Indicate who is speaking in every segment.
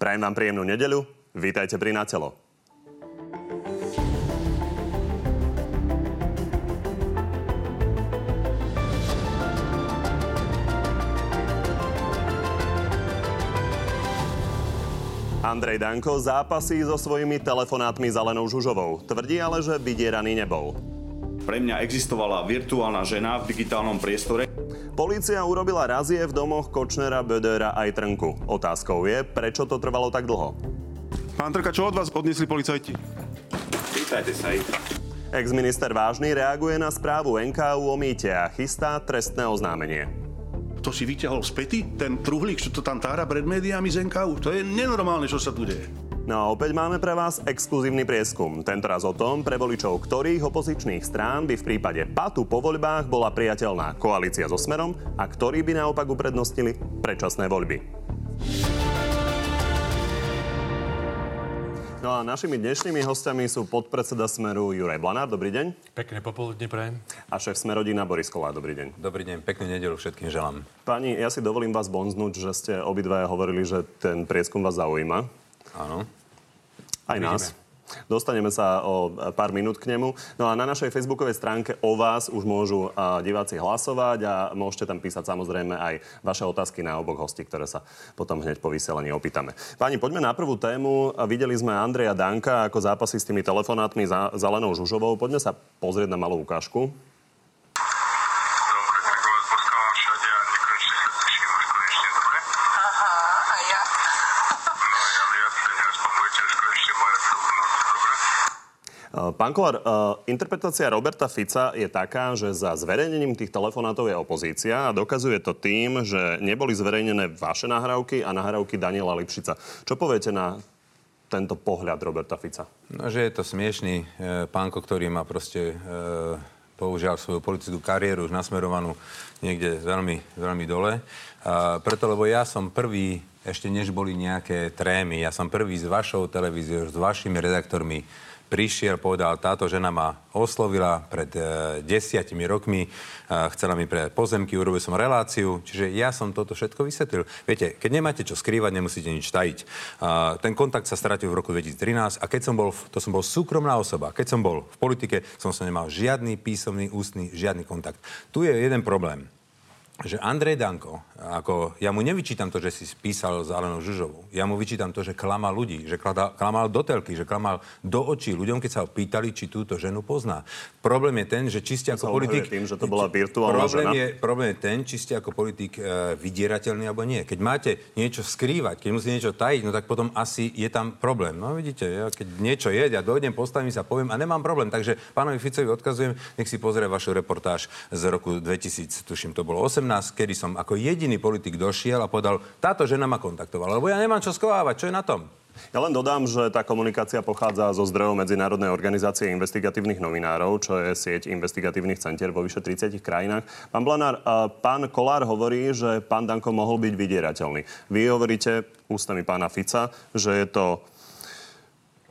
Speaker 1: Prajem vám príjemnú nedeľu. Vítajte pri Natelo. Andrej Danko zápasí so svojimi telefonátmi za Lenou Žužovou. Tvrdí ale, že vydieraný nebol.
Speaker 2: Pre mňa existovala virtuálna žena v digitálnom priestore.
Speaker 1: Polícia urobila razie v domoch Kočnera, Bödera aj Trnku. Otázkou je, prečo to trvalo tak dlho.
Speaker 3: Pán Trka, čo od vás odniesli policajti?
Speaker 2: Pýtajte sa ich.
Speaker 1: Ex-minister Vážny reaguje na správu NKU o mýte a chystá trestné oznámenie.
Speaker 3: To si vyťahol z pety? Ten truhlík, čo to tam tára pred médiami z NKU? To je nenormálne, čo sa tu deje.
Speaker 1: No a opäť máme pre vás exkluzívny prieskum. Tentoraz o tom, pre voličov ktorých opozičných strán by v prípade patu po voľbách bola priateľná koalícia so Smerom a ktorí by naopak uprednostnili predčasné voľby. No a našimi dnešnými hostiami sú podpredseda Smeru Juraj Blanár. Dobrý deň.
Speaker 4: Pekné popoludne prajem.
Speaker 1: A šéf Smerodina Boris Kolár. Dobrý deň.
Speaker 5: Dobrý deň, peknú nedelu všetkým želám.
Speaker 1: Pani, ja si dovolím vás bonznúť, že ste obidvaja hovorili, že ten prieskum vás zaujíma.
Speaker 5: Áno.
Speaker 1: Aj nás. Dostaneme sa o pár minút k nemu. No a na našej facebookovej stránke o vás už môžu diváci hlasovať a môžete tam písať samozrejme aj vaše otázky na oboch hostí, ktoré sa potom hneď po vyselení opýtame. Páni, poďme na prvú tému. Videli sme Andreja Danka ako zápasy s tými telefonátmi za Zelenou Žužovou. Poďme sa pozrieť na malú ukážku. Pán Kolár, interpretácia Roberta Fica je taká, že za zverejnením tých telefonátov je opozícia a dokazuje to tým, že neboli zverejnené vaše nahrávky a nahrávky Daniela Lipšica. Čo poviete na tento pohľad Roberta Fica?
Speaker 5: No, že je to smiešný e, pánko, ktorý má proste e, použiaľ svoju politickú kariéru už nasmerovanú niekde veľmi, veľmi dole. A preto, lebo ja som prvý, ešte než boli nejaké trémy, ja som prvý s vašou televíziou, s vašimi redaktormi prišiel, povedal, táto žena ma oslovila pred e, desiatimi rokmi, e, chcela mi pre pozemky, urobil som reláciu, čiže ja som toto všetko vysvetlil. Viete, keď nemáte čo skrývať, nemusíte nič tajiť. E, ten kontakt sa stratil v roku 2013 a keď som bol, to som bol súkromná osoba, keď som bol v politike, som sa nemal žiadny písomný, ústny, žiadny kontakt. Tu je jeden problém že Andrej Danko, ako ja mu nevyčítam to, že si spísal s Alenou Žužovou. Ja mu vyčítam to, že klamal ľudí, že klamal do telky, že klamal do očí ľuďom, keď sa ho pýtali, či túto ženu pozná. Problém je ten, že či ste ako politik...
Speaker 1: tým, že to bola virtuálna
Speaker 5: problém
Speaker 1: žena.
Speaker 5: Je, problém je ten, či ste ako politik e, vydierateľný alebo nie. Keď máte niečo skrývať, keď musíte niečo tajiť, no tak potom asi je tam problém. No vidíte, ja keď niečo je, ja dojdem, postavím sa, poviem a nemám problém. Takže pánovi Ficovi odkazujem, nech si pozrie vašu reportáž z roku 2000, tuším, to bolo 18 kedy som ako jediný politik došiel a povedal, táto žena ma kontaktovala, lebo ja nemám čo skovávať, čo je na tom?
Speaker 1: Ja len dodám, že tá komunikácia pochádza zo zdrojov Medzinárodnej organizácie investigatívnych novinárov, čo je sieť investigatívnych centier vo vyše 30 krajinách. Pán Blanár, pán Kolár hovorí, že pán Danko mohol byť vydierateľný. Vy hovoríte ústami pána Fica, že je to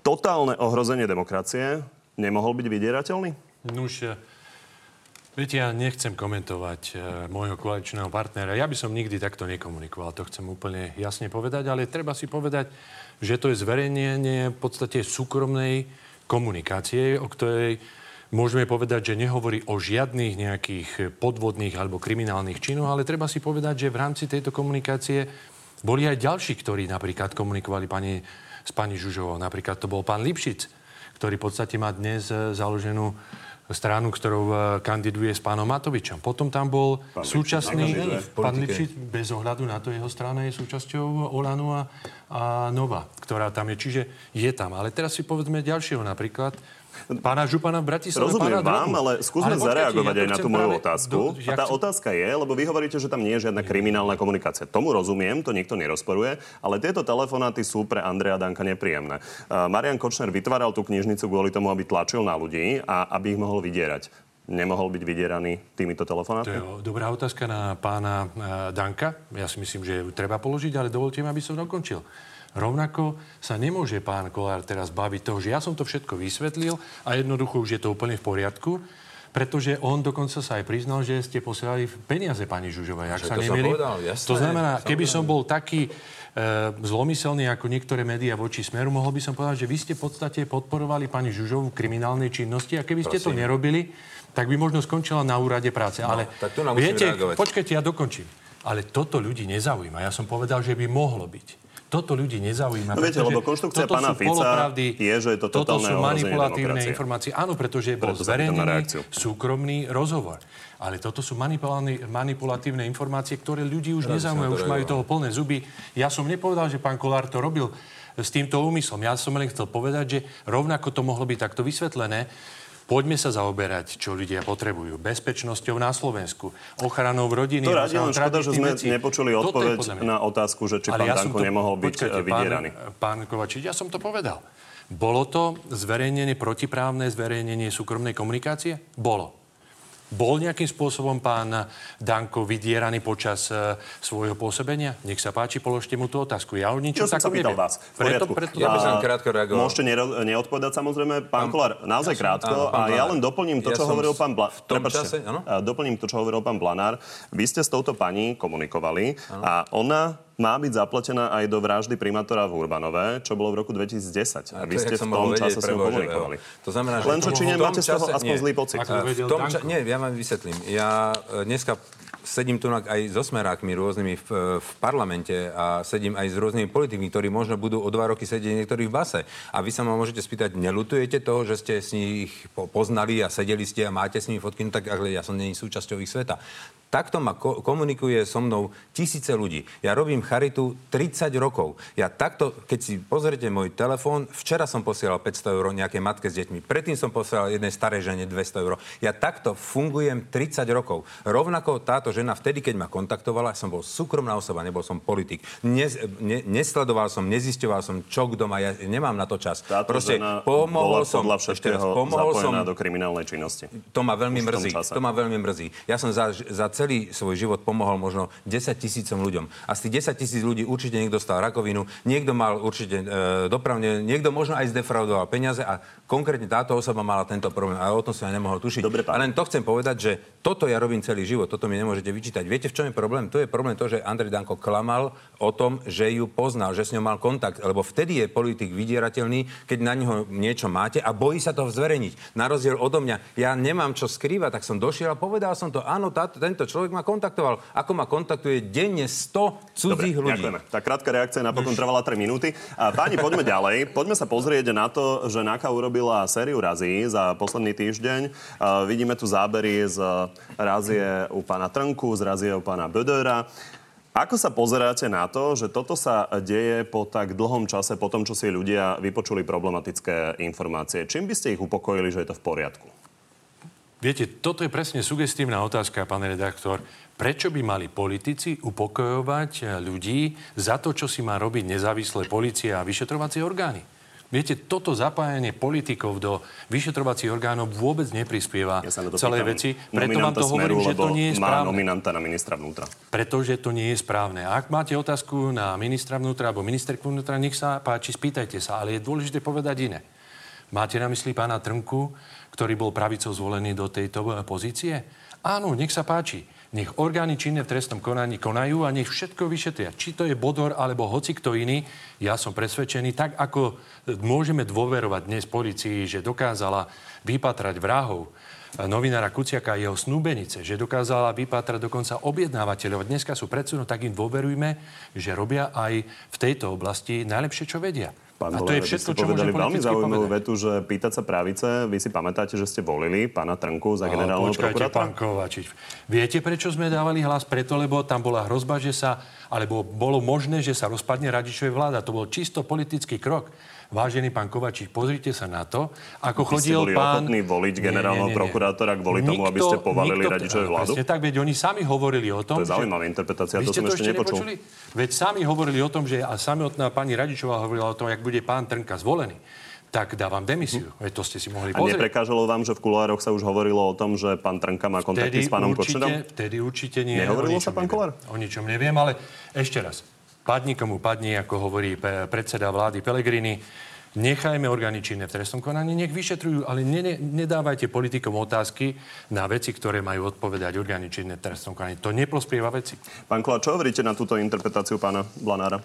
Speaker 1: totálne ohrozenie demokracie. Nemohol byť vydierateľný?
Speaker 4: Nuž, Viete, ja nechcem komentovať e, môjho koaličného partnera. Ja by som nikdy takto nekomunikoval, to chcem úplne jasne povedať, ale treba si povedať, že to je zverejnenie v podstate súkromnej komunikácie, o ktorej môžeme povedať, že nehovorí o žiadnych nejakých podvodných alebo kriminálnych činoch, ale treba si povedať, že v rámci tejto komunikácie boli aj ďalší, ktorí napríklad komunikovali pani, s pani Žužovou. Napríklad to bol pán Lipšic, ktorý v podstate má dnes e, založenú stranu, ktorou e, kandiduje s pánom Matovičom. Potom tam bol pán súčasný... Pán Lipšic, bez ohľadu na to, jeho strana je súčasťou Olanu a, a Nova, ktorá tam je. Čiže je tam. Ale teraz si povedzme ďalšieho napríklad pána Župana v Bratislave.
Speaker 1: Rozumiem vám, ale skúsme ale zareagovať ja aj na tú moju otázku. Do, a tá chcem... otázka je, lebo vy hovoríte, že tam nie je žiadna kriminálna komunikácia. Tomu rozumiem, to nikto nerozporuje, ale tieto telefonáty sú pre Andreja Danka nepríjemné. Uh, Marian Kočner vytváral tú knižnicu kvôli tomu, aby tlačil na ľudí a aby ich mohol vydierať nemohol byť vydieraný týmito telefonátmi?
Speaker 4: To je dobrá otázka na pána Danka. Ja si myslím, že ju treba položiť, ale dovolte mi, aby som dokončil. Rovnako sa nemôže pán Kolár teraz baviť toho, že ja som to všetko vysvetlil a jednoducho už je to úplne v poriadku. pretože on dokonca sa aj priznal, že ste posielali peniaze pani Žužovej, ak sa
Speaker 5: to
Speaker 4: nemýlim. To znamená, keby som bol taký e, zlomyselný ako niektoré médiá voči Smeru, mohol by som povedať, že vy ste v podstate podporovali pani Žužovu v kriminálnej činnosti a keby ste to
Speaker 5: Prosím.
Speaker 4: nerobili, tak by možno skončila na úrade práce. Ale
Speaker 5: tak musíme
Speaker 4: viete,
Speaker 5: reagovať.
Speaker 4: počkajte, ja dokončím. Ale toto ľudí nezaujíma. Ja som povedal, že by mohlo byť. Toto ľudí nezaujíma.
Speaker 1: No viete, lebo konštrukcia
Speaker 4: toto
Speaker 1: pána
Speaker 4: sú
Speaker 1: Fica
Speaker 4: polopravdy,
Speaker 1: je, že je to
Speaker 4: Toto sú manipulatívne
Speaker 1: demokracie.
Speaker 4: informácie. Áno, pretože bol
Speaker 1: Preto
Speaker 4: zverejnený súkromný rozhovor. Ale toto sú manipulatívne informácie, ktoré ľudí už nezaujímajú, už majú
Speaker 5: reagoval.
Speaker 4: toho plné zuby. Ja som nepovedal, že pán Kolár to robil s týmto úmyslom. Ja som len chcel povedať, že rovnako to mohlo byť takto vysvetlené. Poďme sa zaoberať, čo ľudia potrebujú. Bezpečnosťou na Slovensku, ochranou rodiny.
Speaker 1: To rádi, len škoda, že sme
Speaker 4: vecí.
Speaker 1: nepočuli odpoveď na otázku, že či
Speaker 4: Ale
Speaker 1: pán
Speaker 4: ja
Speaker 1: Danko
Speaker 4: to-
Speaker 1: nemohol byť
Speaker 4: Počkajte,
Speaker 1: eh, vydieraný.
Speaker 4: Pán, pán Kovačič, ja som to povedal. Bolo to zverejnenie, protiprávne zverejnenie súkromnej komunikácie? Bolo. Bol nejakým spôsobom pán Danko vydieraný počas e, svojho pôsobenia? Nech sa páči, položte mu tú otázku. Ja o ničom
Speaker 1: Ja som
Speaker 4: takom neviem.
Speaker 1: vás.
Speaker 4: Preto, preto,
Speaker 5: Ja by som krátko reagoval.
Speaker 1: Môžete nero- neodpovedať samozrejme. Pán Kolár, naozaj krátko.
Speaker 5: áno, pán
Speaker 1: a ja len doplním to,
Speaker 5: Ja
Speaker 1: čo
Speaker 5: som
Speaker 1: hovoril pán Blanár.
Speaker 5: v tom čase, áno?
Speaker 1: Doplním to, čo hovoril pán Blanár. Vy ste s touto pani komunikovali a ona má byť zaplatená aj do vraždy primátora v Urbanové, čo bolo v roku 2010. A,
Speaker 5: A
Speaker 1: vy ste v tom čase s ňou komunikovali.
Speaker 5: To znamená, že
Speaker 1: Len čo, či nemáte z toho
Speaker 5: čase-
Speaker 1: aspoň
Speaker 5: nie.
Speaker 1: zlý pocit?
Speaker 4: Ako
Speaker 5: v tom ča- nie, ja vám vysvetlím. Ja e, dneska sedím tu aj so smerákmi rôznymi v, v parlamente a sedím aj s rôznymi politikmi, ktorí možno budú o dva roky sedieť niektorí v base. A vy sa ma môžete spýtať, nelutujete toho, že ste s nich po- poznali a sedeli ste a máte s nimi fotky, no tak ale ja som není súčasťou ich sveta. Takto ma ko- komunikuje so mnou tisíce ľudí. Ja robím charitu 30 rokov. Ja takto, keď si pozrite môj telefón, včera som posielal 500 eur nejakej matke s deťmi, predtým som posielal jednej starej žene 200 eur. Ja takto fungujem 30 rokov. Rovnako táto žena vtedy, keď ma kontaktovala, som bol súkromná osoba, nebol som politik. Nez, ne, nesledoval som, nezisťoval som, čo kto má, ja nemám na to čas.
Speaker 1: Táto
Speaker 5: Proste pomohol som, ešte raz, pomohol som,
Speaker 1: do kriminálnej činnosti.
Speaker 5: to ma veľmi mrzí. To ma veľmi mrzí. Ja som za, za celý svoj život pomohol možno 10 tisícom ľuďom. A z tých 10 tisíc ľudí určite niekto dostal rakovinu, niekto mal určite e, dopravne, niekto možno aj zdefraudoval peniaze a konkrétne táto osoba mala tento problém. A o tom som ja nemohol tušiť.
Speaker 1: Dobre, pán.
Speaker 5: a len to chcem povedať, že toto ja robím celý život, toto mi nemôžete vyčítať. Viete, v čom je problém? To je problém to, že Andrej Danko klamal o tom, že ju poznal, že s ňou mal kontakt, lebo vtedy je politik vydierateľný, keď na neho niečo máte a bojí sa to zverejniť. Na rozdiel odo mňa, ja nemám čo skrývať, tak som došiel a povedal som to. Áno, táto, tento človek ma kontaktoval. Ako ma kontaktuje denne 100 cudzích
Speaker 1: Dobre,
Speaker 5: ľudí.
Speaker 1: ďakujeme. Tá krátka reakcia napokon trvala 3 minúty. A páni, poďme ďalej. Poďme sa pozrieť na to, že NAKA urobila sériu razí za posledný týždeň. A vidíme tu zábery z razie u pána Trnku, z razie u pána Bödera. Ako sa pozeráte na to, že toto sa deje po tak dlhom čase, po tom, čo si ľudia vypočuli problematické informácie? Čím by ste ich upokojili, že je to v poriadku?
Speaker 4: Viete, toto je presne sugestívna otázka, pán redaktor. Prečo by mali politici upokojovať eh, ľudí za to, čo si má robiť nezávislé policie a vyšetrovacie orgány? Viete, toto zapájanie politikov do vyšetrovacích orgánov vôbec neprispieva
Speaker 1: Ja
Speaker 4: celej veci. Preto vám to hovorím,
Speaker 1: Smeru,
Speaker 4: že to nie je
Speaker 1: má
Speaker 4: správne.
Speaker 1: nominanta na ministra vnútra.
Speaker 4: Pretože to nie je správne. A ak máte otázku na ministra vnútra alebo ministerku vnútra, nech sa páči, spýtajte sa. Ale je dôležité povedať iné. Máte na mysli pána Trnku, ktorý bol pravicou zvolený do tejto eh, pozície? Áno, nech sa páči. Nech orgány činné v trestnom konaní konajú a nech všetko vyšetria. Či to je Bodor alebo hoci kto iný, ja som presvedčený, tak ako eh, môžeme dôverovať dnes policii, že dokázala vypatrať vrahov eh, novinára Kuciaka a jeho snúbenice, že dokázala vypátrať dokonca objednávateľov. Dneska sú predsudno, tak im dôverujme, že robia aj v tejto oblasti najlepšie, čo vedia.
Speaker 1: Pán
Speaker 4: a to je
Speaker 1: Dolár,
Speaker 4: všetko, čo
Speaker 1: povedali veľmi zaujímavú
Speaker 4: povedať.
Speaker 1: vetu, že pýtať sa pravice. Vy si pamätáte, že ste volili pána Trnku za generálneho
Speaker 4: Počkajte, pán
Speaker 1: prokurátora?
Speaker 4: Kovačič. Viete, prečo sme dávali hlas? Preto, lebo tam bola hrozba, že sa, alebo bolo možné, že sa rozpadne Radičovej vláda. To bol čisto politický krok. Vážený pán Kovačič, pozrite sa na to, ako
Speaker 1: Vy ste
Speaker 4: chodil
Speaker 1: boli
Speaker 4: pán...
Speaker 1: voliť generálneho prokurátora kvôli tomu, aby ste povalili Radičovu vládu?
Speaker 4: Presne tak, veď oni sami hovorili o tom,
Speaker 1: To je zaujímavá interpretácia, to som
Speaker 4: to
Speaker 1: ešte
Speaker 4: ešte
Speaker 1: nepočul.
Speaker 4: nepočuli? Veď sami hovorili o tom, že a samotná pani Radičová hovorila o tom, jak bude pán Trnka zvolený. Tak dávam demisiu. Veď to ste si mohli
Speaker 1: A
Speaker 4: pozrieť.
Speaker 1: neprekážalo vám, že v kuloároch sa už hovorilo o tom, že pán Trnka má kontakty s pánom
Speaker 4: určite,
Speaker 1: Kočnerom?
Speaker 4: Vtedy určite nie.
Speaker 1: Nehovorilo sa, pán. Kolár?
Speaker 4: O ničom neviem, ale ešte raz. Padni komu padni, ako hovorí predseda vlády Pelegrini. Nechajme orgány činné v trestnom konaní, nech vyšetrujú, ale ne, ne, nedávajte politikom otázky na veci, ktoré majú odpovedať orgány činné v trestnom konaní. To neprospieva veci.
Speaker 1: Pán Kola, čo hovoríte na túto interpretáciu pána Blanára?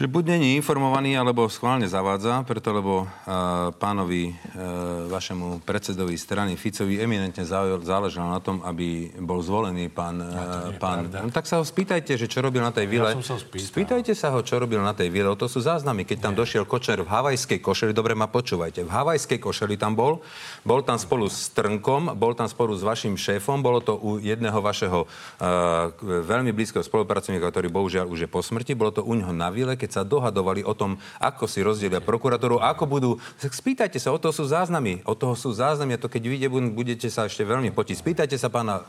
Speaker 5: Že buď není informovaný, alebo schválne zavádza, preto lebo uh, pánovi, uh, vašemu predsedovi strany Ficovi eminentne záležalo na tom, aby bol zvolený pán... Uh, pán no, tak sa ho spýtajte, že čo robil na tej vile.
Speaker 4: Ja som sa spýtal.
Speaker 5: Spýtajte sa ho, čo robil na tej vile. O to sú záznamy. Keď tam Nie. došiel kočer v havajskej košeli, dobre ma počúvajte, v havajskej košeli tam bol, bol tam spolu s Trnkom, bol tam spolu s vašim šéfom, bolo to u jedného vašeho uh, veľmi blízkeho spolupracovníka, ktorý bohužiaľ už je po smrti, bolo to u neho na vile, keď sa dohadovali o tom, ako si rozdielia prokuratúru, ako budú... Spýtajte sa, o toho sú záznamy. O toho sú záznamy a to keď vyjde, budete sa ešte veľmi potiť. Spýtajte sa pána e,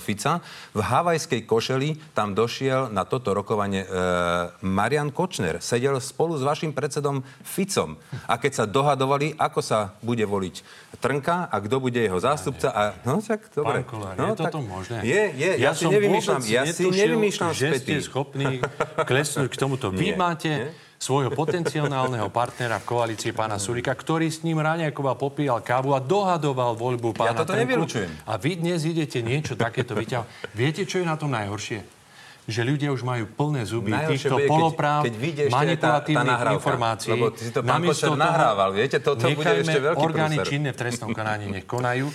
Speaker 5: Fica. V havajskej košeli tam došiel na toto rokovanie e, Marian Kočner. Sedel spolu s vašim predsedom Ficom. A keď sa dohadovali, ako sa bude voliť Trnka a kto bude jeho zástupca. A, no tak, dobre.
Speaker 4: Pán Kolár,
Speaker 5: no,
Speaker 4: je toto možné?
Speaker 5: Je, je. Ja, ja si nevymýšľam, ja si nevymýšľam
Speaker 4: že
Speaker 5: späty.
Speaker 4: ste schopní klesnúť k tomuto. Vy
Speaker 5: Nie,
Speaker 4: máte svojho potenciálneho partnera v koalícii pána Sulika, ktorý s ním Raňáková popíjal kávu a dohadoval voľbu pána
Speaker 5: Ja toto nevylučujem.
Speaker 4: A vy dnes idete niečo takéto vyťahovať. Viete, čo je na tom najhoršie? že ľudia už majú plné zuby
Speaker 5: Najhoršie
Speaker 4: týchto
Speaker 5: bude,
Speaker 4: polopráv,
Speaker 5: keď tá- tá
Speaker 4: manipulatívnych
Speaker 5: nahrávka.
Speaker 4: informácií.
Speaker 5: Lebo si to pán
Speaker 4: toho
Speaker 5: nahrával, viete, to- to bude ešte veľký
Speaker 4: orgány
Speaker 5: prúser.
Speaker 4: činné v trestnom konaní nech konajú,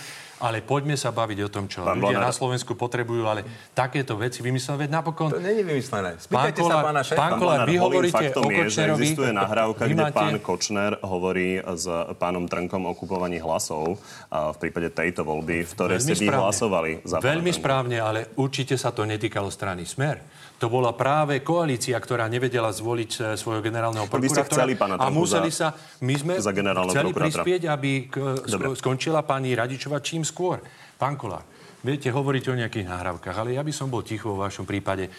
Speaker 4: ale poďme sa baviť o tom, čo
Speaker 1: Pán
Speaker 4: ľudia
Speaker 1: Blanár.
Speaker 4: na Slovensku potrebujú, ale takéto veci vymyslené, veď napokon...
Speaker 5: To není vymyslené.
Speaker 4: Pán
Speaker 5: Spýtajte sa
Speaker 4: Kolár,
Speaker 5: pána šéfa.
Speaker 4: pán Kolár, vy hovoríte o
Speaker 1: je,
Speaker 4: Kočnerovi.
Speaker 1: existuje nahrávka, kde
Speaker 4: máte-
Speaker 1: pán Kočner hovorí s pánom Trnkom o kupovaní hlasov v prípade tejto voľby, v ktorej ste vy hlasovali za
Speaker 4: Veľmi správne, ale určite sa to netýkalo strany Smer. To bola práve koalícia, ktorá nevedela zvoliť e, svojho generálneho prokurátora.
Speaker 1: chceli pána
Speaker 4: a museli
Speaker 1: za-
Speaker 4: sa, my sme
Speaker 1: za
Speaker 4: chceli prispieť, aby k,
Speaker 1: Dobre.
Speaker 4: sko- skončila pani Radičova čím skôr. Pán Kolár, viete hovoriť o nejakých nahrávkach, ale ja by som bol ticho vo vašom prípade.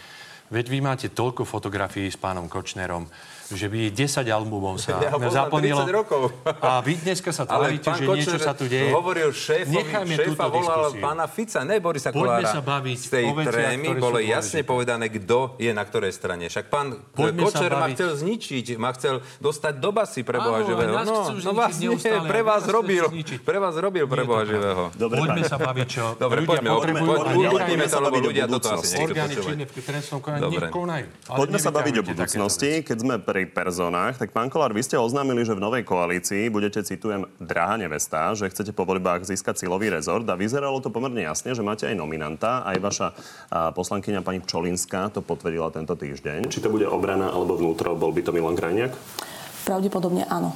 Speaker 4: Veď vy máte toľko fotografií s pánom Kočnerom, že by 10 albumov sa
Speaker 5: Ja
Speaker 4: zaplnilo.
Speaker 5: 30 rokov.
Speaker 4: A vy dneska sa tvárite, že niečo
Speaker 5: Kočner
Speaker 4: sa tu deje.
Speaker 5: hovoril šéfovi,
Speaker 4: Nechajme
Speaker 5: šéfa volal
Speaker 4: diskusiu.
Speaker 5: pána Fica, ne Borisa
Speaker 4: Poďme
Speaker 5: Kolára.
Speaker 4: sa baviť
Speaker 5: Z tej
Speaker 4: o veciach,
Speaker 5: trémy
Speaker 4: ktoré sú
Speaker 5: bolo
Speaker 4: dôležité.
Speaker 5: jasne povedané, kto je na ktorej strane. Však pán
Speaker 4: Poďme sa
Speaker 5: Kočner ma
Speaker 4: baviť.
Speaker 5: chcel zničiť, ma chcel dostať do basy pre Boha
Speaker 4: Áno,
Speaker 5: živého.
Speaker 4: nás
Speaker 5: No,
Speaker 4: chcú
Speaker 5: no
Speaker 4: zničiť
Speaker 5: vlastne,
Speaker 4: neustále,
Speaker 5: pre
Speaker 4: aj
Speaker 5: vás
Speaker 4: nás chcú
Speaker 5: robil,
Speaker 4: zničiť.
Speaker 5: pre vás robil pre
Speaker 4: Nie je to
Speaker 5: Boha živého.
Speaker 1: Dobre,
Speaker 4: Poďme sa baviť, čo
Speaker 5: Dobre,
Speaker 4: ľudia
Speaker 5: poďme,
Speaker 4: potrebujú.
Speaker 5: poďme,
Speaker 4: a
Speaker 5: poďme,
Speaker 4: nechajme
Speaker 1: sa
Speaker 5: lebo
Speaker 1: baviť o
Speaker 5: ľudia toto asi
Speaker 1: budúcnosti.
Speaker 5: nechcú
Speaker 4: Orgány
Speaker 5: počúvať.
Speaker 4: činné v trestnom konaní
Speaker 5: Dobre.
Speaker 4: nech konajú. Ale
Speaker 1: Poďme sa baviť o
Speaker 4: nevyťahujte
Speaker 1: budúcnosti. Keď sme pri personách, tak pán Kolár, vy ste oznámili, že v novej koalícii budete, citujem, drahá nevesta, že chcete po voľbách získať silový rezort a vyzeralo to pomerne jasne, že máte aj nominanta, aj vaša poslankyňa pani Pčolinská to potvrdila tento týždeň. Či to bude obrana alebo vnútro, bol by to Milan Krajniak?
Speaker 6: Pravdepodobne áno.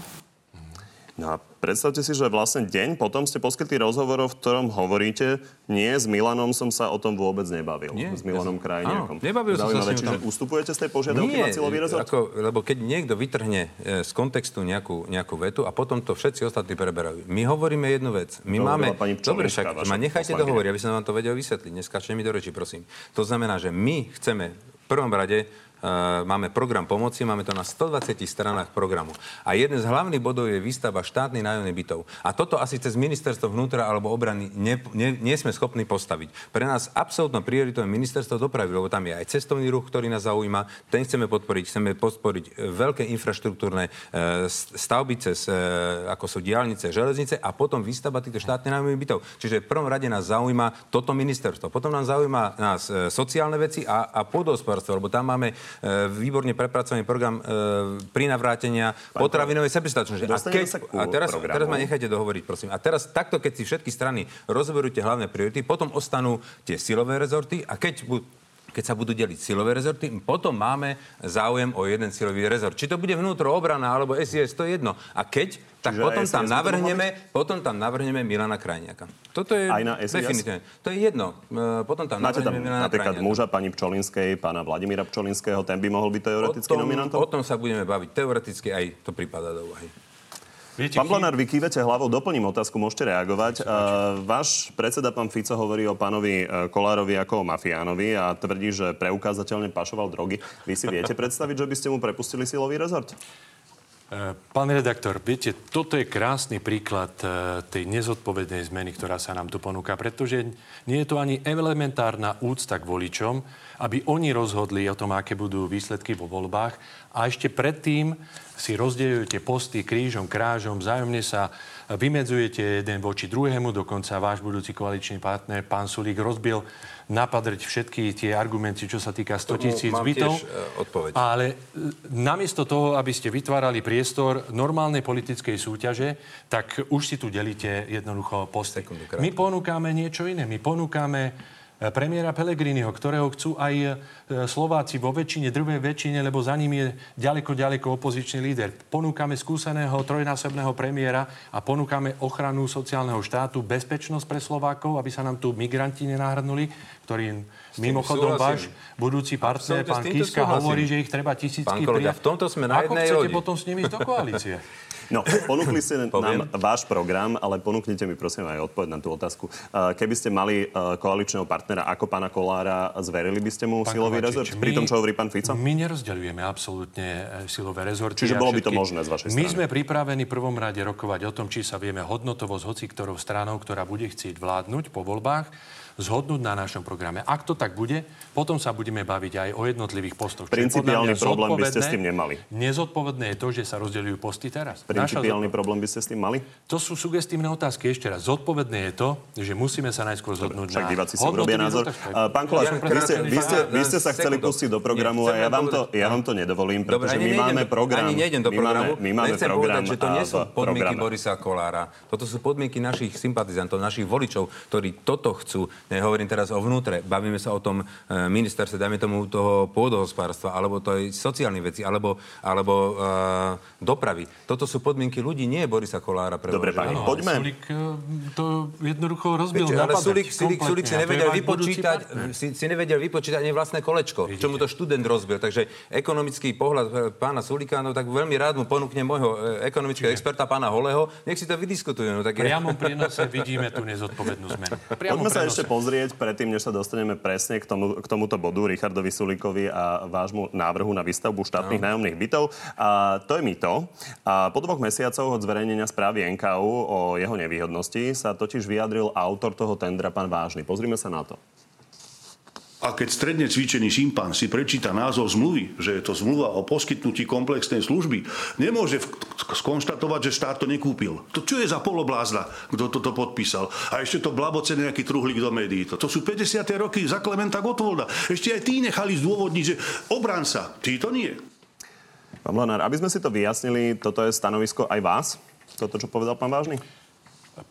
Speaker 1: No a predstavte si, že vlastne deň potom ste poskytli rozhovor, v ktorom hovoríte, nie, s Milanom som sa o tom vôbec nebavil.
Speaker 5: Nie,
Speaker 1: s Milanom
Speaker 5: ja
Speaker 1: Krajniakom.
Speaker 5: áno, nebavil som sa s ním tam.
Speaker 1: ustupujete z tej požiadavky na silový rezort?
Speaker 5: ako, lebo keď niekto vytrhne e, z kontextu nejakú, nejakú vetu a potom to všetci ostatní preberajú. My hovoríme jednu vec. My
Speaker 1: To
Speaker 5: máme...
Speaker 1: pani
Speaker 5: Dobre, však ma nechajte dohovoriť, aby som vám to vedel vysvetliť. Neskáčte mi do reči, prosím. To znamená, že my chceme v prvom rade máme program pomoci, máme to na 120 stranách programu. A jeden z hlavných bodov je výstava štátnych nájomných bytov. A toto asi cez ministerstvo vnútra alebo obrany ne, ne, nie sme schopní postaviť. Pre nás absolútnou prioritou je ministerstvo dopravy, lebo tam je aj cestovný ruch, ktorý nás zaujíma. Ten chceme podporiť. Chceme podporiť e, veľké infraštruktúrne e, stavby cez, e, ako sú diálnice, železnice a potom výstava týchto štátnych nájomných bytov. Čiže v prvom rade nás zaujíma toto ministerstvo. Potom nám zaujíma nás e, sociálne veci a, a lebo tam máme e, výborne prepracovaný program e, pri navrátenia potravinovej sebestačnosti. A, keď, a teraz,
Speaker 1: programu.
Speaker 5: teraz ma nechajte dohovoriť, prosím. A teraz takto, keď si všetky strany rozberú tie hlavné priority, potom ostanú tie silové rezorty a keď bu- keď sa budú deliť silové rezorty, potom máme záujem o jeden silový rezort. Či to bude vnútro obrana alebo SIS, to je jedno. A keď, tak
Speaker 1: Čiže
Speaker 5: potom tam, navrhneme, potom tam navrhneme Milana Krajniaka. Toto je
Speaker 1: Aj na SIS?
Speaker 5: definitívne. To je jedno. E, Potom tam
Speaker 1: Máte tam
Speaker 5: Milana
Speaker 1: napríklad
Speaker 5: Krajniaka.
Speaker 1: muža pani Pčolinskej, pána Vladimíra Pčolinského, ten by mohol byť
Speaker 5: o
Speaker 1: teoreticky
Speaker 5: tom,
Speaker 1: nominantom?
Speaker 5: o tom sa budeme baviť. Teoreticky aj to prípada do úvahy.
Speaker 4: Viete,
Speaker 1: Pán Blanár, vy kývete hlavou, doplním otázku, môžete reagovať. Uh, váš predseda, pán Fico, hovorí o pánovi uh, Kolárovi ako o mafiánovi a tvrdí, že preukázateľne pašoval drogy. Vy si viete predstaviť, že by ste mu prepustili silový rezort?
Speaker 4: E, Pán redaktor, viete, toto je krásny príklad tej nezodpovednej zmeny, ktorá sa nám tu ponúka, pretože nie je to ani elementárna úcta k voličom, aby oni rozhodli o tom, aké budú výsledky vo voľbách a ešte predtým si rozdeľujete posty krížom, krážom, vzájomne sa vymedzujete jeden voči druhému, dokonca váš budúci koaličný partner, pán Sulík, rozbil napadrť všetky tie argumenty, čo sa týka 100 tisíc bytov.
Speaker 5: Tiež,
Speaker 4: ale namiesto toho, aby ste vytvárali priestor normálnej politickej súťaže, tak už si tu delíte jednoducho posty. My ponúkame niečo iné. My ponúkame E, premiéra Pellegriniho, ktorého chcú aj e, Slováci vo väčšine, druhej väčšine, lebo za ním je ďaleko, ďaleko opozičný líder. Ponúkame skúseného trojnásobného premiéra a ponúkame ochranu sociálneho štátu, bezpečnosť pre Slovákov, aby sa nám tu migranti nenahrnuli, ktorí mimochodom váš budúci partner, pán Kiska, hovorí, že ich treba tisícky
Speaker 5: prijať. v tomto sme na
Speaker 4: Ako chcete lodi. potom s nimi do koalície?
Speaker 1: No, ponúkli ste nám váš program, ale ponúknite mi prosím aj odpoveď na tú otázku. Keby ste mali e, koaličného partnera ako pána Kolára, zverili by ste mu pán silový Kovačič, rezort? Pri tom, čo hovorí pán Fico?
Speaker 4: My nerozdeľujeme absolútne e, silové rezorty.
Speaker 1: Čiže bolo by to možné z vašej strany?
Speaker 4: My sme pripravení v prvom rade rokovať o tom, či sa vieme hodnotovo s hoci ktorou stranou, ktorá bude chcieť vládnuť po voľbách zhodnúť na našom programe. Ak to tak bude, potom sa budeme baviť aj o jednotlivých postoch.
Speaker 1: Principiálny problém by ste s tým nemali.
Speaker 4: Nezodpovedné je to, že sa rozdeľujú posty teraz.
Speaker 1: Principiálny problém by ste s tým mali?
Speaker 4: To sú sugestívne otázky. Ešte raz, zodpovedné je to, že musíme sa najskôr zhodnúť
Speaker 1: Však na diváci si urobia názor. Pán Koláš, vy ste, vy, ste, vy ste sa chceli pustiť do programu a ja vám to, ja vám to nedovolím, pretože my máme program.
Speaker 5: Ani nejdem do programu.
Speaker 1: My máme program.
Speaker 5: že to nie sú podmienky Borisa Kolára. Toto sú podmienky našich sympatizantov, našich voličov, ktorí toto chcú. Nehovorím teraz o vnútre. Bavíme sa o tom e, ministerstve, dajme tomu toho pôdohospodárstva, alebo to je sociálne veci, alebo, alebo uh, dopravy. Toto sú podmienky ľudí, nie je Borisa Kolára. Pre
Speaker 1: Dobre, pani, no, poďme.
Speaker 4: Sulik e, to jednoducho rozbil.
Speaker 5: Viete, ale Sulik, Sulik, Sulik si nevedel vypočítať, si, si nevedel vypočítať ani vlastné kolečko, Vidíte. čo mu to študent rozbil. Takže ekonomický pohľad pána Sulika, no tak veľmi rád mu ponúkne môjho ekonomického experta pána Holeho, nech si to vydiskutujú. No, tak
Speaker 4: v priamom prenose vidíme tú nezodpovednú zmenu.
Speaker 1: Poďme sa ešte pozrieť predtým, než sa dostaneme presne k, tomu, k tomuto bodu, Richardovi Sulikovi a vášmu návrhu na výstavbu štátnych no. nájomných bytov. A to je mýto. A po dvoch mesiacoch od zverejnenia správy NKU o jeho nevýhodnosti sa totiž vyjadril autor toho tendra, pán Vážny. Pozrime sa na to.
Speaker 3: A keď stredne cvičený šimpán si prečíta názov zmluvy, že je to zmluva o poskytnutí komplexnej služby, nemôže skonštatovať, že štát to nekúpil. To čo je za poloblázna, kto toto podpísal? A ešte to blaboce nejaký truhlík do médií. To, to sú 50. roky za Klementa Gotvolda. Ešte aj tí nechali zdôvodniť, že obranca, tí to nie.
Speaker 1: Pán Blanár, aby sme si to vyjasnili, toto je stanovisko aj vás? Toto, čo povedal pán Vážny?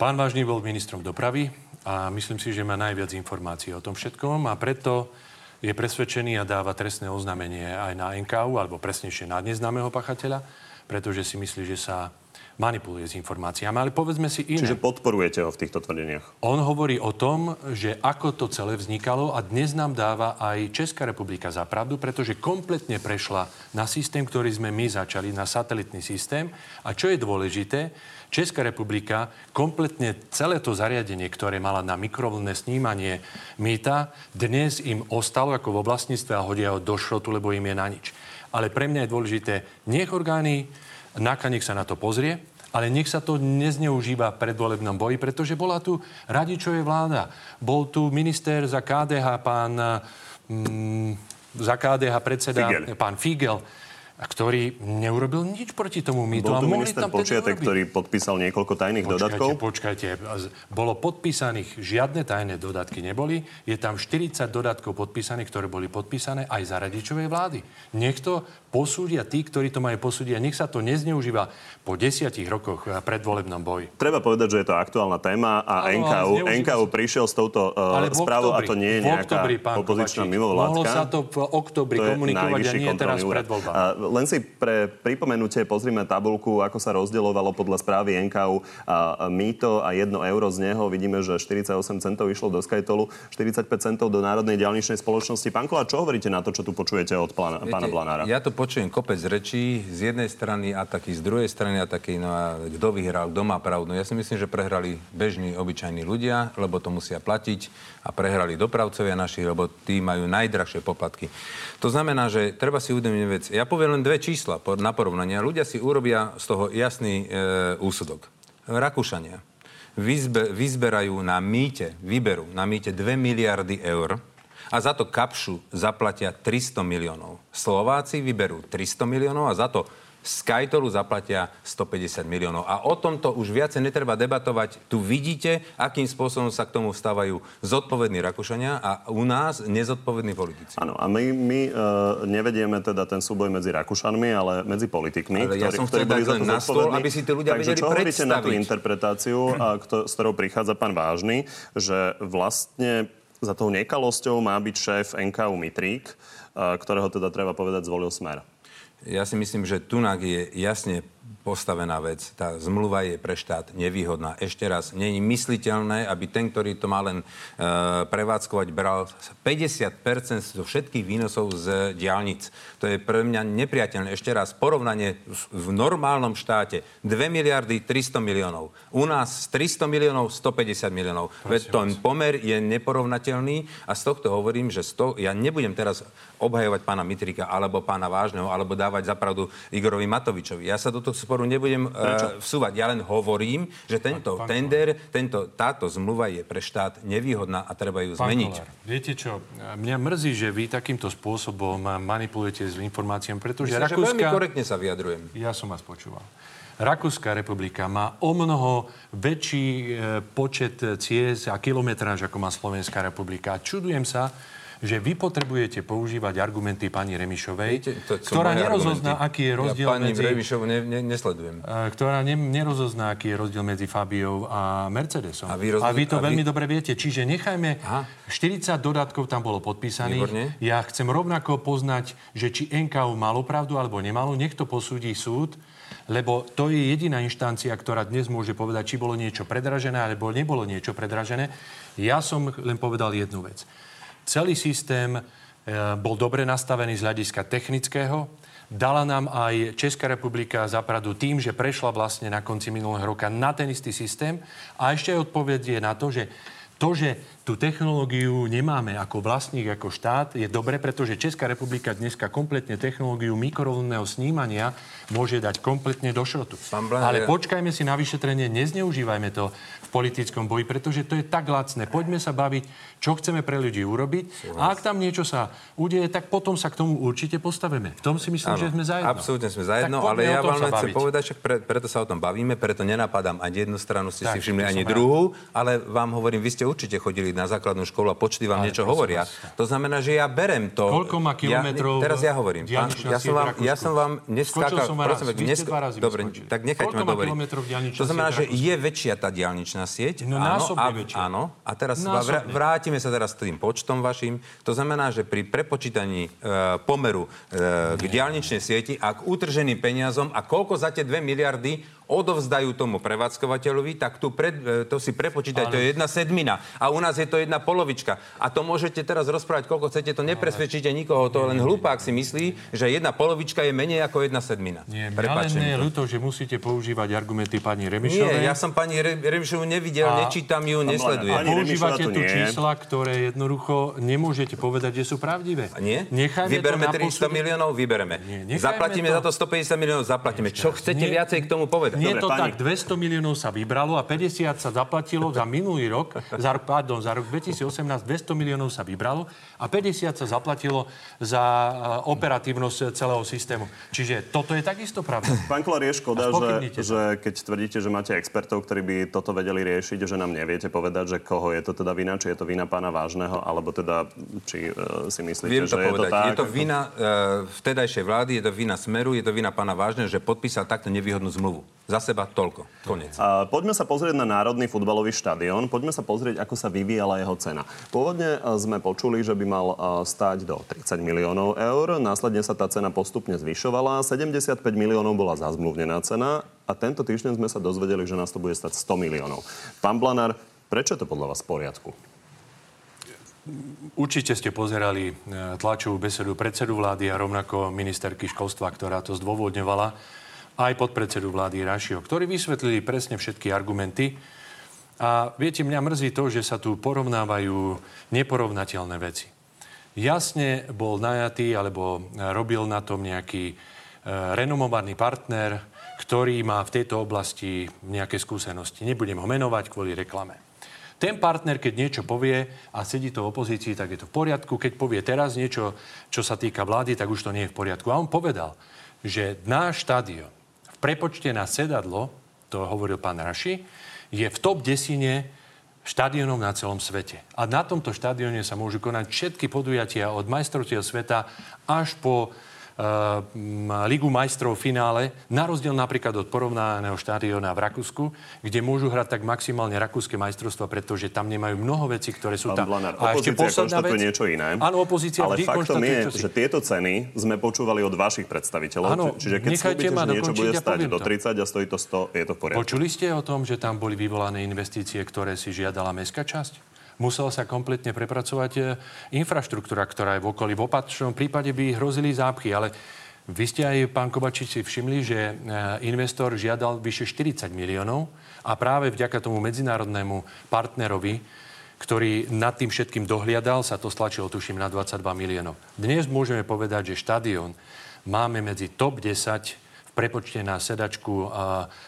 Speaker 4: Pán Vážny bol ministrom dopravy a myslím si, že má najviac informácií o tom všetkom a preto je presvedčený a dáva trestné oznámenie aj na NKU, alebo presnejšie na neznámeho pachateľa, pretože si myslí, že sa manipuluje s informáciami. Ale povedzme si iné.
Speaker 1: Čiže podporujete ho v týchto tvrdeniach?
Speaker 4: On hovorí o tom, že ako to celé vznikalo a dnes nám dáva aj Česká republika za pravdu, pretože kompletne prešla na systém, ktorý sme my začali, na satelitný systém. A čo je dôležité, Česká republika kompletne celé to zariadenie, ktoré mala na mikrovlné snímanie mýta, dnes im ostalo ako v vlastníctve a hodia ho do šrotu, lebo im je na nič. Ale pre mňa je dôležité, nech orgány NAKA nech sa na to pozrie, ale nech sa to nezneužíva v predvolebnom boji, pretože bola tu radičová vláda. Bol tu minister za KDH, pán mm, za KDH predseda, Figel. pán Figel ktorý neurobil nič proti tomu mýtu.
Speaker 1: Bol tu minister Počiatek, ktorý podpísal niekoľko tajných počkajte, dodatkov?
Speaker 4: Počkajte, bolo podpísaných, žiadne tajné dodatky neboli. Je tam 40 dodatkov podpísaných, ktoré boli podpísané aj za radičovej vlády. Nech to posúdia tí, ktorí to majú posúdiť a nech sa to nezneužíva po desiatich rokoch v predvolebnom boji.
Speaker 1: Treba povedať, že je to aktuálna téma a ano, NKU, NKU prišiel s touto uh, správou a to nie je nejaká oktobri, opozičná mimovládka.
Speaker 4: Mohlo sa to v oktobri to komunikovať a nie teraz pred voľbami.
Speaker 1: Len si pre pripomenutie pozrime tabulku, ako sa rozdielovalo podľa správy NKU a mýto a 1 euro z neho. Vidíme, že 48 centov išlo do Skytolu, 45 centov do Národnej diaľničnej spoločnosti. Pán Kola, čo hovoríte na to, čo tu počujete od pána, Viete, pána Blanára?
Speaker 5: Ja to počujem kopec rečí, z jednej strany a taký z druhej strany a taký, no a kto vyhral, kto má pravdu. Ja si myslím, že prehrali bežní, obyčajní ľudia, lebo to musia platiť a prehrali dopravcovia naši, lebo tí majú najdrahšie poplatky. To znamená, že treba si uvedomiť vec. Ja poviem len dve čísla na porovnanie. Ľudia si urobia z toho jasný e, úsudok. Rakúšania vyzbe, vyzberajú na mýte, vyberú na mýte 2 miliardy eur a za to kapšu zaplatia 300 miliónov. Slováci vyberú 300 miliónov a za to Skytolu zaplatia 150 miliónov. A o tomto už viacej netreba debatovať. Tu vidíte, akým spôsobom sa k tomu vstávajú zodpovední Rakúšania a u nás nezodpovední politici.
Speaker 1: Áno, a my, my uh, nevedieme teda ten súboj medzi Rakúšanmi, ale medzi politikmi,
Speaker 5: ale ja
Speaker 1: ktorí,
Speaker 5: som
Speaker 1: ktorí boli za to
Speaker 5: na stôl, aby si tí ľudia
Speaker 1: Takže
Speaker 5: vedeli
Speaker 1: čo hovoríte na tú interpretáciu, a, kto, s ktorou prichádza pán Vážny, že vlastne za tou nekalosťou má byť šéf NKU Mitrík, uh, ktorého teda treba povedať zvolil smer.
Speaker 5: Ja si myslím, že Tunak je jasne postavená vec. Tá zmluva je pre štát nevýhodná. Ešte raz, je mysliteľné, aby ten, ktorý to má len e, prevádzkovať, bral 50% zo všetkých výnosov z diálnic. To je pre mňa nepriateľné. Ešte raz, porovnanie v normálnom štáte 2 miliardy 300 miliónov. U nás z 300 miliónov 150 miliónov. Veď ten pomer je neporovnateľný a z tohto hovorím, že toho, ja nebudem teraz obhajovať pána Mitrika alebo pána Vážneho alebo dávať zapravdu Igorovi Matovičovi. Ja sa do toho sporu nebudem uh, vsúvať. Ja len hovorím, že tento pán, pán tender, tento, táto zmluva je pre štát nevýhodná a treba ju
Speaker 4: pán
Speaker 5: zmeniť.
Speaker 4: Kolár, viete čo, mňa mrzí, že vy takýmto spôsobom manipulujete s informáciami, pretože
Speaker 5: Myslím,
Speaker 4: Rakúska...
Speaker 5: veľmi korektne sa vyjadrujem.
Speaker 4: Ja som vás počúval. Rakúska republika má o mnoho väčší e, počet ciest a kilometráž, ako má Slovenská republika. Čudujem sa, že vy potrebujete používať argumenty pani Remišovej,
Speaker 5: Viete, to
Speaker 4: ktorá nerozozná,
Speaker 5: argumenty.
Speaker 4: aký je rozdiel
Speaker 5: ja pani
Speaker 4: medzi...
Speaker 5: Remišovu ne, ne, nesledujem.
Speaker 4: e, ktorá ne, nerozozná, aký je rozdiel medzi Fabiou a Mercedesom.
Speaker 5: A vy rozdi-
Speaker 4: a vy to
Speaker 5: a vy-
Speaker 4: veľmi dobre viete. Čiže nechajme,
Speaker 5: Aha.
Speaker 4: 40 dodatkov tam bolo podpísaných.
Speaker 5: Výborne.
Speaker 4: Ja chcem rovnako poznať, že či NKU malo pravdu alebo nemalo. Nech to posúdi súd, lebo to je jediná inštancia, ktorá dnes môže povedať, či bolo niečo predražené alebo nebolo niečo predražené. Ja som len povedal jednu vec. Celý systém e, bol dobre nastavený z hľadiska technického. Dala nám aj Česká republika zapradu tým, že prešla vlastne na konci minulého roka na ten istý systém. A ešte aj je na to, že to, že tú technológiu nemáme ako vlastník, ako štát, je dobre, pretože Česká republika dneska kompletne technológiu mikrovlnného snímania môže dať kompletne do šrotu. Ale počkajme si na vyšetrenie, nezneužívajme to v politickom boji, pretože to je tak lacné. Poďme sa baviť, čo chceme pre ľudí urobiť. A ak tam niečo sa udeje, tak potom sa k tomu určite postavíme. V tom si myslím,
Speaker 5: Áno,
Speaker 4: že sme zajedno.
Speaker 5: Absolútne sme zajedno, ale ja vám len chcem povedať, však pre, preto sa o tom bavíme, preto nenapadám ani jednu stranu, ste
Speaker 4: Tak,
Speaker 5: si všimli ani druhú, ale vám hovorím, vy ste určite chodili na základnú školu a počty vám
Speaker 4: Ale
Speaker 5: niečo hovoria.
Speaker 4: vás.
Speaker 5: To znamená, že ja berem to.
Speaker 4: Koľko má kilometrov
Speaker 5: Ja, teraz ja hovorím. Pán, ja, som vám, ja som vám neskákal.
Speaker 4: som
Speaker 5: prosím,
Speaker 4: raz. mi
Speaker 5: Dobre,
Speaker 4: skočili.
Speaker 5: tak nechajte ma
Speaker 4: diaľničná
Speaker 5: To znamená, že je väčšia tá diaľničná sieť.
Speaker 4: No,
Speaker 5: áno, a,
Speaker 4: väčšia.
Speaker 5: Áno. A teraz
Speaker 4: Násobne.
Speaker 5: vrá, vrátime sa teraz s tým počtom vašim. To znamená, že pri prepočítaní e, pomeru e, k diaľničnej sieti a k utrženým peniazom a koľko za tie 2 miliardy odovzdajú tomu prevádzkovateľovi, tak tu pred, e, to si prepočítať, to je jedna sedmina. A u nás je to jedna polovička. A to môžete teraz rozprávať, koľko chcete, to nepresvedčíte nikoho. To len hlupák si myslí, že jedna polovička je menej ako jedna sedmina.
Speaker 4: Nie, mňa len ľúto, že musíte používať argumenty pani Remišovej.
Speaker 5: Nie, ja som pani Re- Remišovu nevidel,
Speaker 4: A-
Speaker 5: nečítam ju, nesledujem.
Speaker 1: Pani
Speaker 4: Používate
Speaker 1: tu nie
Speaker 4: čísla, ktoré jednoducho nemôžete povedať, že sú pravdivé.
Speaker 5: A nie?
Speaker 4: Nechajme na
Speaker 5: 300
Speaker 4: posúdenie.
Speaker 5: miliónov? Vybereme.
Speaker 4: Nie,
Speaker 5: Zaplatíme
Speaker 4: to.
Speaker 5: za to 150 miliónov? Zaplatíme. Čo chcete
Speaker 4: Nie.
Speaker 5: viacej k tomu povedať?
Speaker 4: Nie je to
Speaker 1: pani.
Speaker 4: tak, 200 miliónov sa vybralo a 50 sa zaplatilo za minulý rok, za, rok- pardon, za rok 2018 200 miliónov sa vybralo a 50 sa zaplatilo za uh, operatívnosť celého systému. Čiže toto je takisto pravda.
Speaker 1: Pán Kolár, je škoda, že,
Speaker 4: to.
Speaker 1: že keď tvrdíte, že máte expertov, ktorí by toto vedeli riešiť, že nám neviete povedať, že koho je to teda vina, či je to vina pána Vážneho, alebo teda, či uh, si myslíte,
Speaker 5: Viem
Speaker 1: že
Speaker 5: to
Speaker 1: je to
Speaker 5: povedať.
Speaker 1: tak.
Speaker 5: Je to vina e, vtedajšej vlády, je to vina Smeru, je to vina pána Vážneho, že podpísal takto nevýhodnú zmluvu. Za seba toľko. Konec.
Speaker 1: A poďme sa pozrieť na Národný futbalový štadión. Poďme sa pozrieť, ako sa vyvíjala jeho cena. Pôvodne sme počuli, že by mal e, stáť do 30 miliónov eur. Následne sa tá cena postupne zvyšovala. 75 miliónov bola zazmluvnená cena a tento týždeň sme sa dozvedeli, že nás to bude stať 100 miliónov. Pán Blanár, prečo je to podľa vás v poriadku?
Speaker 4: Určite ste pozerali e, tlačovú besedu predsedu vlády a rovnako ministerky školstva, ktorá to zdôvodňovala, aj podpredsedu vlády Rašio, ktorí vysvetlili presne všetky argumenty. A viete, mňa mrzí to, že sa tu porovnávajú neporovnateľné veci. Jasne bol najatý alebo robil na tom nejaký e, renomovaný partner, ktorý má v tejto oblasti nejaké skúsenosti. Nebudem ho menovať kvôli reklame. Ten partner, keď niečo povie a sedí to v opozícii, tak je to v poriadku. Keď povie teraz niečo, čo sa týka vlády, tak už to nie je v poriadku. A on povedal, že náš štadión v prepočte na sedadlo, to hovoril pán Raši, je v top desine štadiónov na celom svete. A na tomto štadióne sa môžu konať všetky podujatia od majstrovstiev sveta až po Ligu majstrov v finále, na rozdiel napríklad od porovnaného štádiona v Rakúsku, kde môžu hrať tak maximálne rakúske majstrovstva, pretože tam nemajú mnoho vecí, ktoré sú tam.
Speaker 1: Blanár, a ešte posledná vec. niečo iné.
Speaker 4: Áno, opozícia
Speaker 1: Ale faktom je,
Speaker 4: si...
Speaker 1: že tieto ceny sme počúvali od vašich predstaviteľov. Áno, čiže keď slúbite, že niečo bude stať do 30 a stojí to 100, je to v poriadku.
Speaker 4: Počuli ste o tom, že tam boli vyvolané investície, ktoré si žiadala mestská časť? Musela sa kompletne prepracovať e, infraštruktúra, ktorá je v okolí. V opačnom prípade by hrozili zápchy, ale vy ste aj, pán Kobačič, si všimli, že e, investor žiadal vyše 40 miliónov a práve vďaka tomu medzinárodnému partnerovi, ktorý nad tým všetkým dohliadal, sa to stlačilo, tuším, na 22 miliónov. Dnes môžeme povedať, že štadión máme medzi top 10 v prepočte na sedačku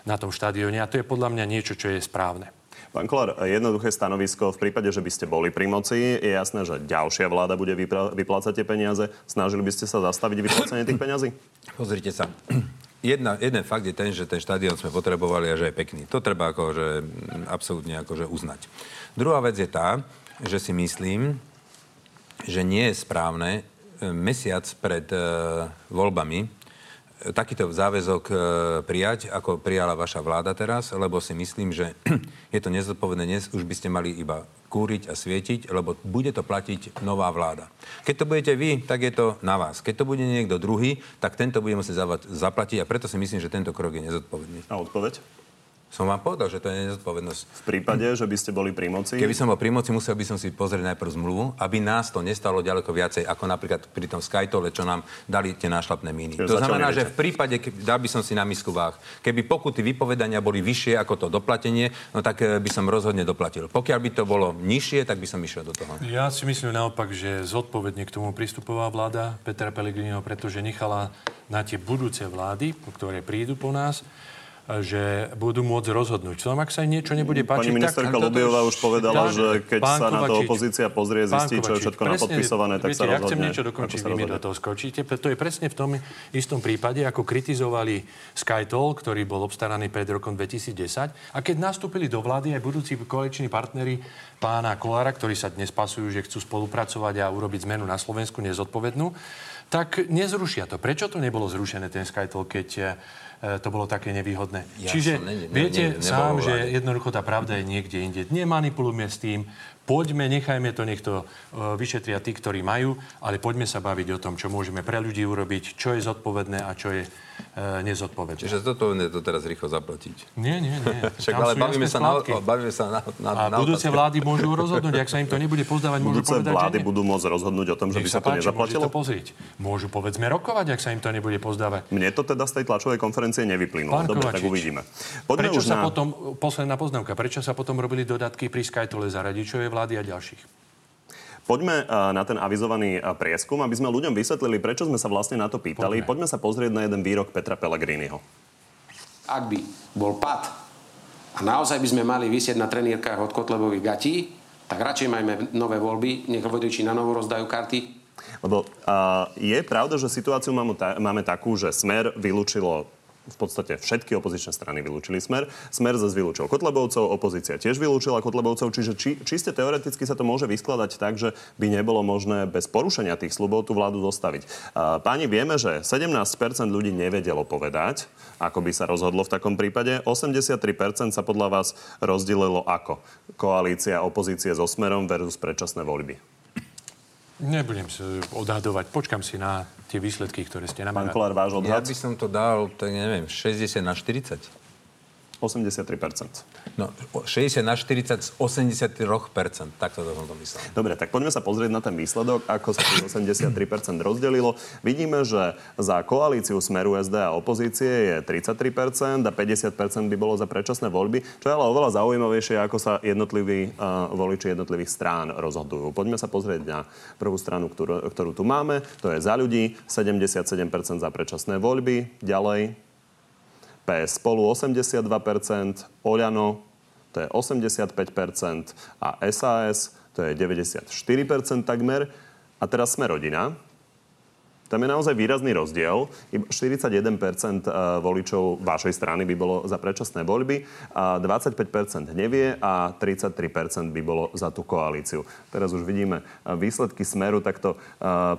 Speaker 4: na tom štadióne a to je podľa mňa niečo, čo je správne.
Speaker 1: Pán Kolár, jednoduché stanovisko. V prípade, že by ste boli pri moci, je jasné, že ďalšia vláda bude vypra- vyplácať tie peniaze. Snažili by ste sa zastaviť vyplácanie tých peňazí?
Speaker 5: Pozrite sa. Jedna, jeden fakt je ten, že ten štadión sme potrebovali a že je pekný. To treba akože, absolútne akože uznať. Druhá vec je tá, že si myslím, že nie je správne e, mesiac pred e, voľbami takýto záväzok e, prijať, ako prijala vaša vláda teraz, lebo si myslím, že je to nezodpovedné. Dnes už by ste mali iba kúriť a svietiť, lebo bude to platiť nová vláda. Keď to budete vy, tak je to na vás. Keď to bude niekto druhý, tak tento bude musieť zaplatiť a preto si myslím, že tento krok je nezodpovedný.
Speaker 1: A odpoveď?
Speaker 5: Som vám povedal, že to je nezodpovednosť.
Speaker 1: V prípade, že by ste boli pri moci?
Speaker 5: Keby som bol pri moci, musel by som si pozrieť najprv zmluvu, aby nás to nestalo ďaleko viacej, ako napríklad pri tom Skytole, čo nám dali tie nášlapné míny. to znamená, že v prípade, dal by som si na misku váh, keby pokuty vypovedania boli vyššie ako to doplatenie, no tak eh, by som rozhodne doplatil. Pokiaľ by to bolo nižšie, tak by som išiel do toho.
Speaker 4: Ja si myslím naopak, že zodpovedne k tomu pristupová vláda Petra Pellegriniho, pretože nechala na tie budúce vlády, ktoré prídu po nás, že budú môcť rozhodnúť. Som, ak sa niečo nebude páčiť,
Speaker 1: Pani ministerka Lubiová už povedala, že keď sa na to opozícia pozrie, zistí, čo je všetko napodpisované, tak
Speaker 4: viete,
Speaker 1: sa rozhodne.
Speaker 4: Ja chcem niečo dokončiť, vy mi do toho skočíte. To je presne v tom istom prípade, ako kritizovali SkyToll, ktorý bol obstaraný pred rokom 2010. A keď nastúpili do vlády aj budúci koaliční partnery pána Kolára, ktorí sa dnes pasujú, že chcú spolupracovať a urobiť zmenu na Slovensku nezodpovednú, tak nezrušia to. Prečo to nebolo zrušené, ten SkyToll, keď to bolo také nevýhodné. Ja Čiže ne, ne, viete ne, ne, sám, že jednoducho tá pravda je niekde inde. Nemanipulujme s tým, poďme, nechajme to, nech to uh, vyšetria tí, ktorí majú, ale poďme sa baviť o tom, čo môžeme pre ľudí urobiť, čo je zodpovedné a čo je nezodpovedné.
Speaker 5: Čiže toto je to teraz rýchlo zaplatiť.
Speaker 4: Nie, nie, nie.
Speaker 5: Však ale bavíme sa, na, bavíme sa na, na,
Speaker 4: A
Speaker 5: na
Speaker 4: budúce vlády môžu rozhodnúť, ak sa im to nebude pozdávať, môžu
Speaker 1: budúce
Speaker 4: povedať,
Speaker 1: vlády budú môcť rozhodnúť o tom, že by sa, sa to páči, nezaplatilo?
Speaker 4: to pozrieť. Môžu povedzme rokovať, ak sa im to nebude pozdávať.
Speaker 1: Mne to teda z tej tlačovej konferencie nevyplynulo. Dobre, tak uvidíme.
Speaker 4: Poďme prečo sa na... potom, posledná poznámka, prečo sa potom robili dodatky pri Skytole za radičovej vlády a ďalších?
Speaker 1: Poďme na ten avizovaný prieskum, aby sme ľuďom vysvetlili, prečo sme sa vlastne na to pýtali. Poďme, Poďme sa pozrieť na jeden výrok Petra Pellegriniho.
Speaker 7: Ak by bol pad a naozaj by sme mali vysieť na trenírkach od Kotlebových gatí, tak radšej majme nové voľby, nech vodiči na novo rozdajú karty.
Speaker 1: Lebo uh, je pravda, že situáciu máme, ta, máme takú, že Smer vylúčilo v podstate všetky opozičné strany vylúčili Smer. Smer zase vylúčil Kotlebovcov, opozícia tiež vylúčila Kotlebovcov, čiže či, čiste teoreticky sa to môže vyskladať tak, že by nebolo možné bez porušenia tých slubov tú vládu zostaviť. Páni, vieme, že 17% ľudí nevedelo povedať, ako by sa rozhodlo v takom prípade. 83% sa podľa vás rozdelilo ako? Koalícia opozície so Smerom versus predčasné voľby.
Speaker 4: Nebudem sa odhadovať. Počkam si na tie výsledky, ktoré ste nám...
Speaker 1: Pán Kolár, váš odhad?
Speaker 5: Ja by som to dal, tak neviem, 60 na 40.
Speaker 1: 83%.
Speaker 5: No, 60 na 40 z 83%. Takto to som to myslel.
Speaker 1: Dobre, tak poďme sa pozrieť na ten výsledok, ako sa tých 83% rozdelilo. Vidíme, že za koalíciu Smeru SD a opozície je 33% a 50% by bolo za predčasné voľby, čo je ale oveľa zaujímavejšie, ako sa jednotliví uh, voliči jednotlivých strán rozhodujú. Poďme sa pozrieť na prvú stranu, ktorú, ktorú tu máme. To je za ľudí, 77% za predčasné voľby. Ďalej PS spolu 82%, Oľano to je 85% a SAS to je 94% takmer. A teraz sme rodina, tam je naozaj výrazný rozdiel. 41% e, voličov vašej strany by bolo za predčasné voľby, a 25% nevie a 33% by bolo za tú koalíciu. Teraz už vidíme e, výsledky smeru, tak to e,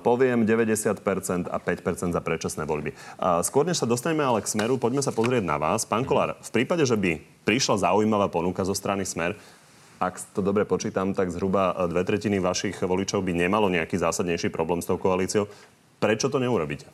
Speaker 1: poviem 90% a 5% za predčasné voľby. Skôr než sa dostaneme ale k smeru, poďme sa pozrieť na vás. Pán Kolár, v prípade, že by prišla zaujímavá ponuka zo strany smer, ak to dobre počítam, tak zhruba dve tretiny vašich voličov by nemalo nejaký zásadnejší problém s tou koalíciou. Prečo to neurobíte?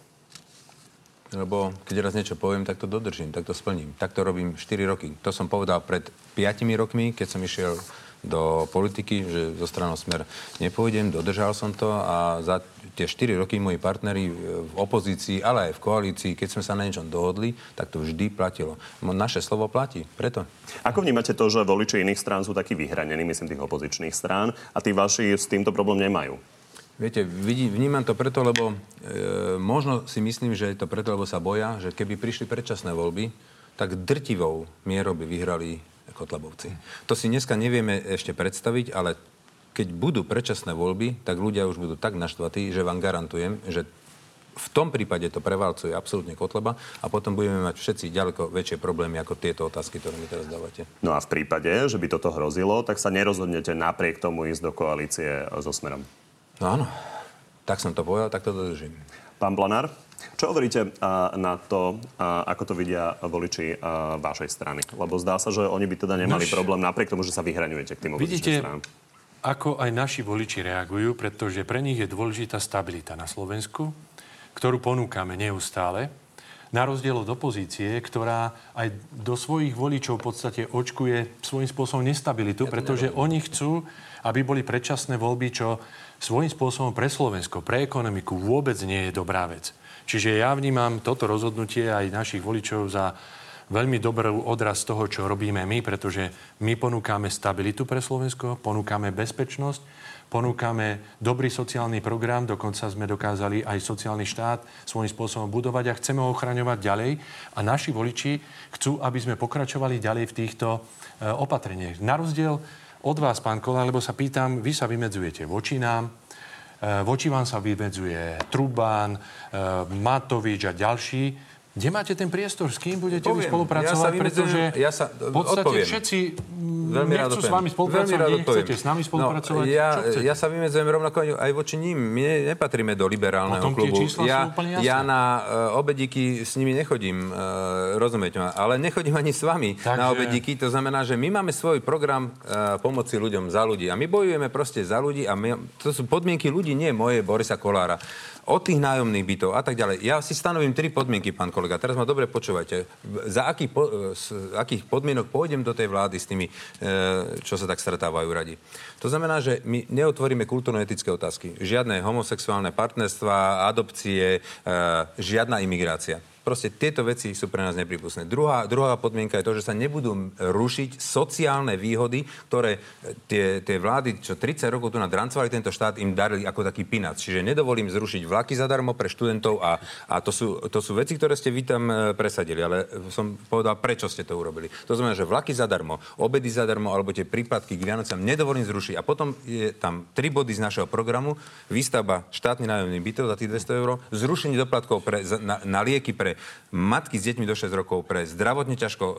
Speaker 5: Lebo keď raz niečo poviem, tak to dodržím, tak to splním. Tak to robím 4 roky. To som povedal pred 5 rokmi, keď som išiel do politiky, že zo stranou Smer nepôjdem, dodržal som to a za tie 4 roky moji partneri v opozícii, ale aj v koalícii, keď sme sa na niečom dohodli, tak to vždy platilo. Naše slovo platí, preto.
Speaker 1: Ako vnímate to, že voliči iných strán sú takí vyhranení, myslím tých opozičných strán, a tí vaši s týmto problém nemajú?
Speaker 5: Viete, vidí, vnímam to preto, lebo e, možno si myslím, že je to preto, lebo sa boja, že keby prišli predčasné voľby, tak drtivou mierou by vyhrali Kotlebovci. To si dneska nevieme ešte predstaviť, ale keď budú predčasné voľby, tak ľudia už budú tak naštvatí, že vám garantujem, že v tom prípade to prevalcuje absolútne Kotleba a potom budeme mať všetci ďaleko väčšie problémy ako tieto otázky, ktoré mi teraz dávate.
Speaker 1: No a v prípade, že by toto hrozilo, tak sa nerozhodnete napriek tomu ísť do koalície so Smerom.
Speaker 5: No áno, tak som to povedal, tak to dodržím.
Speaker 1: Pán Planár, čo hovoríte na to, ako to vidia voliči vašej strany? Lebo zdá sa, že oni by teda nemali Nož... problém napriek tomu, že sa vyhraňujete k tým
Speaker 4: Vidíte, strán. ako aj naši voliči reagujú, pretože pre nich je dôležitá stabilita na Slovensku, ktorú ponúkame neustále. Na rozdiel od opozície, ktorá aj do svojich voličov v podstate očkuje svojím spôsobom nestabilitu, ja pretože nerobím. oni chcú, aby boli predčasné voľby, čo svojím spôsobom pre Slovensko, pre ekonomiku vôbec nie je dobrá vec. Čiže ja vnímam toto rozhodnutie aj našich voličov za veľmi dobrý odraz toho, čo robíme my, pretože my ponúkame stabilitu pre Slovensko, ponúkame bezpečnosť, ponúkame dobrý sociálny program, dokonca sme dokázali aj sociálny štát svojím spôsobom budovať a chceme ho ochraňovať ďalej. A naši voliči chcú, aby sme pokračovali ďalej v týchto e, opatreniach. Na rozdiel od vás, pán Kola, lebo sa pýtam, vy sa vymedzujete voči nám, e, voči vám sa vymedzuje Trubán, e, Matovič a ďalší. Kde máte ten priestor? S kým budete Poviem, vy spolupracovať? Ja pretože ja sa, v podstate odpoviem. všetci Veľmi nechcú s vami spolupracovať, vy nechcete s nami no, spolupracovať. No,
Speaker 5: ja, ja sa vymedzujem rovnako aj voči ním. My nepatríme do liberálneho Potom klubu. Ja, ja na uh, obedíky s nimi nechodím, uh, rozumiete ma, ale nechodím ani s vami Takže... na obedíky. To znamená, že my máme svoj program uh, pomoci ľuďom za ľudí. A my bojujeme proste za ľudí a my, to sú podmienky ľudí, nie moje Borisa Kolára od tých nájomných bytov a tak ďalej. Ja si stanovím tri podmienky, pán kolega. Teraz ma dobre počúvajte. Za akých, po, z akých podmienok pôjdem do tej vlády s tými, e, čo sa tak stretávajú radi. To znamená, že my neotvoríme kultúrno-etické otázky. Žiadne homosexuálne partnerstva, adopcie, e, žiadna imigrácia. Proste tieto veci sú pre nás nepripustné. Druhá, druhá podmienka je to, že sa nebudú rušiť sociálne výhody, ktoré e, tie, tie vlády, čo 30 rokov tu nadrancovali tento štát, im darili ako taký pinac. Čiže nedovolím zrušiť vlaky zadarmo pre študentov a, a to, sú, to sú veci, ktoré ste vy tam e, presadili. Ale som povedal, prečo ste to urobili. To znamená, že vlaky zadarmo, obedy zadarmo alebo tie prípadky k Vianocam nedovolím zrušiť. A potom je tam tri body z našeho programu. Výstavba štátny nájomný bytov za tých 200 eur, zrušenie doplatkov pre, na, na lieky pre matky s deťmi do 6 rokov, pre zdravotne ťažko e,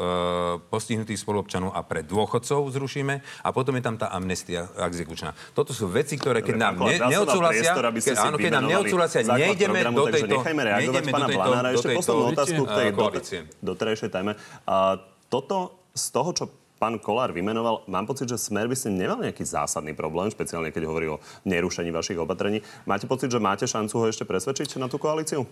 Speaker 5: postihnutých spoluobčanov a pre dôchodcov zrušíme a potom je tam tá amnestia exekučná. Toto sú veci, ktoré keď nám ne, neodsúhlasia, keď, áno, keď nám neodsúhlasia, nejdeme do tejto...
Speaker 1: Nechajme reagovať pána Blanára. Ešte poslednú otázku k tej doterajšej téme. A toto z toho, čo pán Kolár vymenoval, mám pocit, že Smer by si nemal nejaký zásadný problém, špeciálne keď hovorí o nerušení vašich opatrení. Máte pocit, že máte šancu ho ešte presvedčiť na tú koalíciu?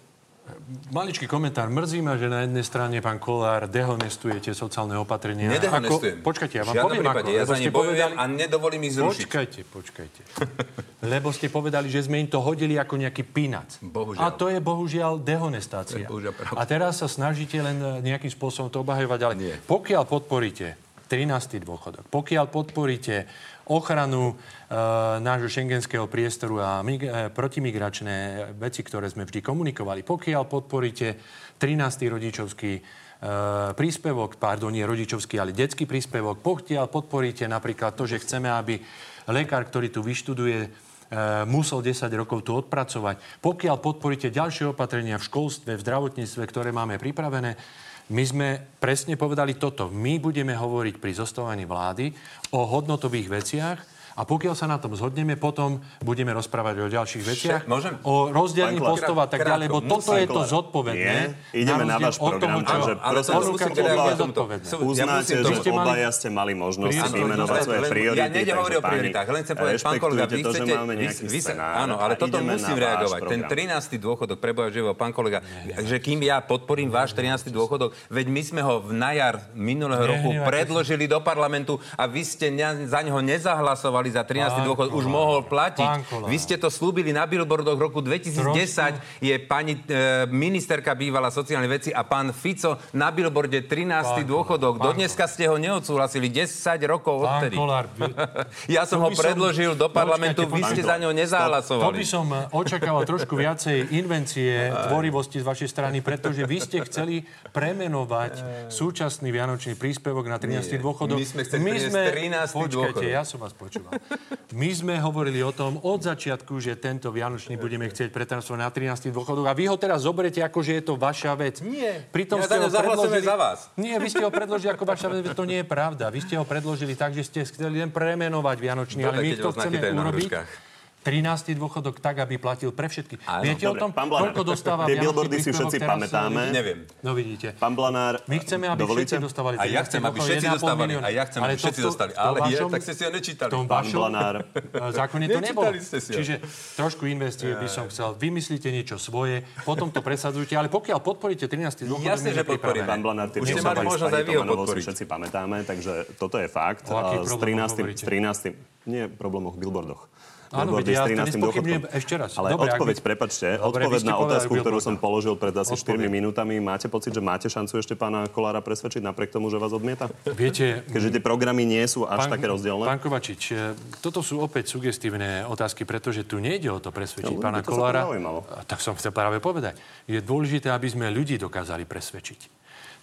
Speaker 4: Maličký komentár. Mrzí ma, že na jednej strane, pán Kolár, dehonestuje tie sociálne opatrenia.
Speaker 5: Nedehonestujem.
Speaker 4: Ako, počkajte, ja vám poviem
Speaker 5: prípade, ako. Ja za ne povedali... a nedovolím ich zrušiť.
Speaker 4: Počkajte, počkajte. lebo ste povedali, že sme im to hodili ako nejaký pinac.
Speaker 5: Bohužiaľ.
Speaker 4: A to je bohužiaľ dehonestácia. Je bohužiaľ a teraz sa snažíte len nejakým spôsobom to obhajovať, ale Nie. pokiaľ podporíte 13. dôchodok. Pokiaľ podporíte ochranu e, nášho šengenského priestoru a mig, e, protimigračné veci, ktoré sme vždy komunikovali, pokiaľ podporíte 13. rodičovský e, príspevok, pardon, nie rodičovský, ale detský príspevok, pokiaľ podporíte napríklad to, že chceme, aby lekár, ktorý tu vyštuduje, e, musel 10 rokov tu odpracovať. Pokiaľ podporíte ďalšie opatrenia v školstve, v zdravotníctve, ktoré máme pripravené, my sme presne povedali toto. My budeme hovoriť pri zostávaní vlády o hodnotových veciach, a pokiaľ sa na tom zhodneme, potom budeme rozprávať o ďalších veciach.
Speaker 5: môžem?
Speaker 4: O rozdelení postov a tak ďalej, lebo toto je to zodpovedné.
Speaker 1: Nie, ideme na váš program, takže
Speaker 5: ale
Speaker 1: prosím
Speaker 5: tomuto.
Speaker 4: zodpovedné.
Speaker 1: Uznáte, že
Speaker 5: tomu-
Speaker 4: ste mali-
Speaker 1: obaja ste mali možnosť vymenovať svoje priority.
Speaker 5: Ja nejdem hovoriť o prioritách, len chcem povedať, pán kolega, vy chcete... Áno, ale toto
Speaker 1: na
Speaker 5: musím reagovať. Ten
Speaker 1: program.
Speaker 5: 13. dôchodok, preboja živo, pán kolega, že kým ja podporím váš 13. dôchodok, veď my sme ho v najar minulého roku predložili do parlamentu a vy ste za neho nezahlasovali za 13.
Speaker 4: Pán
Speaker 5: dôchodok, už mohol platiť.
Speaker 4: Pán.
Speaker 5: Vy ste to slúbili na billboardoch roku 2010. Je pani e, ministerka bývala sociálnej veci a pán Fico na billboarde 13.
Speaker 4: Pán
Speaker 5: dôchodok.
Speaker 4: Kolár,
Speaker 5: Do dneska ste ho neodsúhlasili. 10 rokov
Speaker 4: Pán
Speaker 5: odtedy.
Speaker 4: Kolár,
Speaker 5: Ja som
Speaker 4: To
Speaker 5: ho
Speaker 4: by som-
Speaker 5: predložil do parlamentu,
Speaker 4: Počkajte,
Speaker 5: vy
Speaker 4: pán
Speaker 5: ste za ňo
Speaker 4: To
Speaker 5: nezahlasovali.
Speaker 4: by som e, očakával trošku viacej invencie, tvorivosti z vašej strany, pretože vy ste chceli premenovať súčasný vianočný príspevok na 13.
Speaker 5: Nie,
Speaker 4: dôchodok.
Speaker 5: my sme chceli priniesť 13.
Speaker 4: Počkajte,
Speaker 5: dôchodok.
Speaker 4: ja som vás počúval. My sme hovorili o tom od začiatku, že tento vianočný budeme chcieť pretransformovať na 13. dôchodok a vy ho teraz zoberete ako, že je to vaša vec.
Speaker 5: Nie.
Speaker 4: Pritom
Speaker 5: Ja
Speaker 4: ste ho predložili...
Speaker 5: za vás.
Speaker 4: Nie, vy ste ho predložili ako vaša vec, to nie je pravda. Vy ste ho predložili tak, že ste chceli len premenovať vianočný, ale
Speaker 5: Dobre,
Speaker 4: my
Speaker 5: keď
Speaker 4: to chceme urobiť.
Speaker 5: Hruškách.
Speaker 4: 13. dôchodok tak, aby platil pre všetkých.
Speaker 5: Áno,
Speaker 4: Viete o
Speaker 1: Dobre,
Speaker 4: tom,
Speaker 1: pán Blanár,
Speaker 4: koľko dostáva
Speaker 1: tie billboardy si všetci pamätáme.
Speaker 5: Neviem.
Speaker 4: No vidíte.
Speaker 1: Pán Blanár,
Speaker 4: My chceme, aby
Speaker 1: dovolíte?
Speaker 4: všetci dostávali
Speaker 5: A ja
Speaker 4: 13.
Speaker 5: chcem, aby všetci
Speaker 4: 1,5
Speaker 5: dostávali. A ja chcem, aby všetci dostali. Ale je, tak ste si ho nečítali.
Speaker 4: Tom
Speaker 1: Pán Blanár.
Speaker 4: eh, zákone to nebolo. Čiže trošku investie by som chcel. Vymyslíte niečo svoje, potom to presadzujte, ale pokiaľ podporíte 13. dôchodok,
Speaker 5: Jasne, že podporíme.
Speaker 1: Pán Blanár, tie
Speaker 5: Už ste mali možnosť aj vy ho podporiť.
Speaker 1: všetci pamätáme, takže toto je fakt.
Speaker 4: O
Speaker 1: A s
Speaker 4: problémoch
Speaker 1: 13.
Speaker 4: hovoríte?
Speaker 1: s 13. Nie problémoch, billboardoch.
Speaker 4: Áno, veď ja to
Speaker 1: 13.
Speaker 4: nespochybňujem
Speaker 1: dôchodkom.
Speaker 4: ešte raz.
Speaker 1: Ale
Speaker 4: Dobre,
Speaker 1: odpoveď,
Speaker 4: by-
Speaker 1: prepačte,
Speaker 4: Dobre,
Speaker 1: odpoveď na otázku, ktorú som položil pred asi 4
Speaker 4: Odpoviem.
Speaker 1: minútami, máte pocit, že máte šancu ešte pána Kolára presvedčiť napriek tomu, že vás odmieta?
Speaker 4: Viete,
Speaker 1: Keďže tie programy nie sú až také rozdielne?
Speaker 4: Pán Kovačič, e, toto sú opäť sugestívne otázky, pretože tu nejde o to presvedčiť
Speaker 1: No,
Speaker 4: pána Kolára. Tak som chcel práve povedať. Je dôležité, aby sme ľudí dokázali presvedčiť.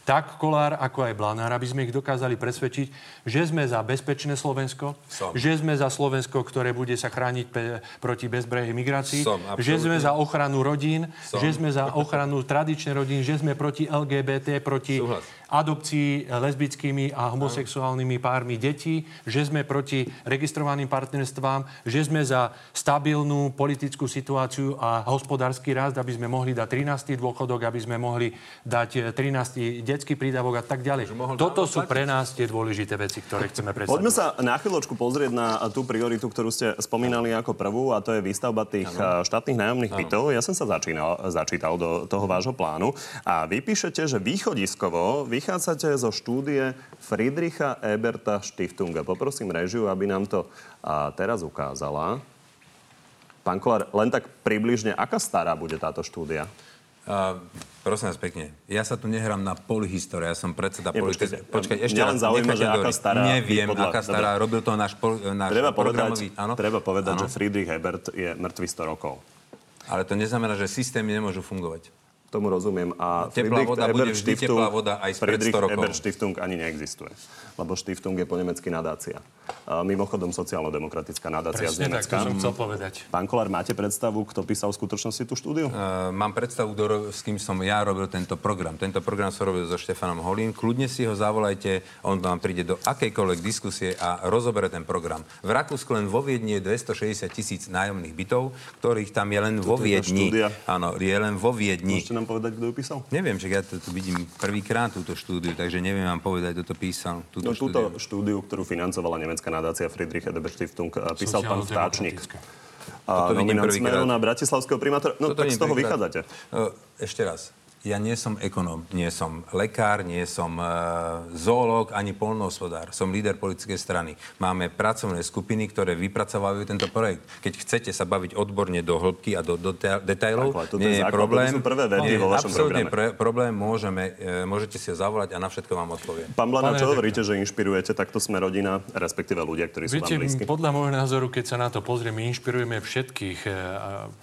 Speaker 4: Tak Kolár, ako aj Blanár, aby sme ich dokázali presvedčiť, že sme za bezpečné Slovensko,
Speaker 5: Som.
Speaker 4: že sme za Slovensko, ktoré bude sa chrániť pe- proti bezbrehej migrácii,
Speaker 5: Som,
Speaker 4: že sme za ochranu rodín,
Speaker 5: Som.
Speaker 4: že sme za ochranu tradičnej rodín, že sme proti LGBT, proti
Speaker 5: Súhlas.
Speaker 4: Adopcii lesbickými a homosexuálnymi pármi detí, že sme proti registrovaným partnerstvám, že sme za stabilnú politickú situáciu a hospodársky rast, aby sme mohli dať 13. dôchodok, aby sme mohli dať eh, 13. detský prídavok a tak ďalej. Toto sú pre nás tie dôležité veci, ktoré chceme presadzovať.
Speaker 1: Poďme sa na chvíľočku pozrieť na tú prioritu, ktorú ste spomínali ako prvú, a to je výstavba tých ano. štátnych nájomných bytov. Ja som sa začínal, začítal do toho vášho plánu a vy píšete, že východiskovo vychádzate zo štúdie Friedricha Eberta Stiftunga. Poprosím režiu, aby nám to a, teraz ukázala. Pán Kolár, len tak približne, aká stará bude táto štúdia?
Speaker 5: Uh, prosím vás pekne, ja sa tu nehrám na polihistória, ja som predseda
Speaker 1: počkajte,
Speaker 5: Počkaj, ešte raz,
Speaker 1: zaujíma, že aká stará
Speaker 5: Neviem,
Speaker 1: podľa-
Speaker 5: aká stará,
Speaker 1: Dobre.
Speaker 5: robil to náš, pol, náš
Speaker 1: Treba povedať,
Speaker 5: programový... Áno?
Speaker 1: treba povedať
Speaker 5: Áno.
Speaker 1: že Friedrich Ebert je mŕtvý 100 rokov.
Speaker 5: Ale to neznamená, že systémy nemôžu fungovať.
Speaker 1: Tomu rozumiem. A
Speaker 5: Teplá voda bude
Speaker 1: Ebert
Speaker 5: vždy
Speaker 1: Stiftung-
Speaker 5: teplá voda aj spred
Speaker 1: Friedrich
Speaker 5: 100 rokov.
Speaker 1: Ebert Stiftung ani neexistuje. Lebo Stiftung je po nemecky nadácia. A mimochodom sociálno-demokratická nadácia z
Speaker 4: Presne tak, to
Speaker 1: Nemecka.
Speaker 4: som chcel povedať.
Speaker 1: Pán Kolár, máte predstavu, kto písal v skutočnosti tú štúdiu?
Speaker 5: Uh, mám predstavu, s kým som ja robil tento program. Tento program som robil so Štefanom Holím. Kľudne si ho zavolajte, on vám príde do akejkoľvek diskusie a rozobere ten program. V Rakúsku len vo Viedni je 260 tisíc nájomných bytov, ktorých tam je len vo
Speaker 1: Toto je tá
Speaker 5: Viedni. Áno, je len vo Viedni.
Speaker 1: Nám povedať, kto ju písal?
Speaker 5: Neviem, že ja to tu vidím prvýkrát túto štúdiu, takže neviem vám povedať, kto to písal. Túto
Speaker 1: No, túto
Speaker 5: štúdiu.
Speaker 1: štúdiu, ktorú financovala nemecká nadácia Friedrich Ebert Stiftung, a písal pán Vtáčnik.
Speaker 4: Sociálno-demokratická.
Speaker 1: A nominant. Smeru na bratislavského primátora. No
Speaker 5: Toto
Speaker 1: tak z toho
Speaker 5: prvýkrát.
Speaker 1: vychádzate.
Speaker 5: Uh, ešte raz. Ja nie som ekonóm, nie som lekár, nie som uh, zoológ ani polnohospodár. Som líder politickej strany. Máme pracovné skupiny, ktoré vypracovajú tento projekt. Keď chcete sa baviť odborne do hĺbky a do, do detailov,
Speaker 1: Tak,
Speaker 5: nie je problém.
Speaker 1: sú prvé
Speaker 5: Nie,
Speaker 1: vo vašom
Speaker 5: absolútne pre, problém, môžeme, e, môžete si ho zavolať a na všetko vám odpoviem.
Speaker 1: Pán Blanár,
Speaker 4: Pane
Speaker 1: čo hovoríte, že inšpirujete takto sme rodina, respektíve ľudia, ktorí sú
Speaker 4: Viete,
Speaker 1: vám blízki?
Speaker 4: podľa môjho názoru, keď sa na to pozrieme, inšpirujeme všetkých, e,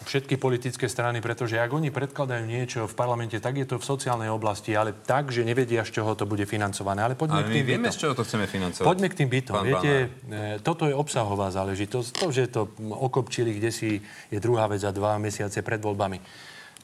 Speaker 4: všetky politické strany, pretože ak oni predkladajú niečo v parlamente, tak je to v sociálnej oblasti, ale tak, že nevedia, z čoho to bude financované. Ale poďme
Speaker 5: Ale
Speaker 4: k tým
Speaker 5: vieme,
Speaker 4: bytom.
Speaker 5: z čoho to chceme financovať.
Speaker 4: Poďme k tým bytom.
Speaker 5: Pán
Speaker 4: Viete, e, toto je obsahová záležitosť. To, že to okopčili kde si, je druhá vec za dva mesiace pred voľbami.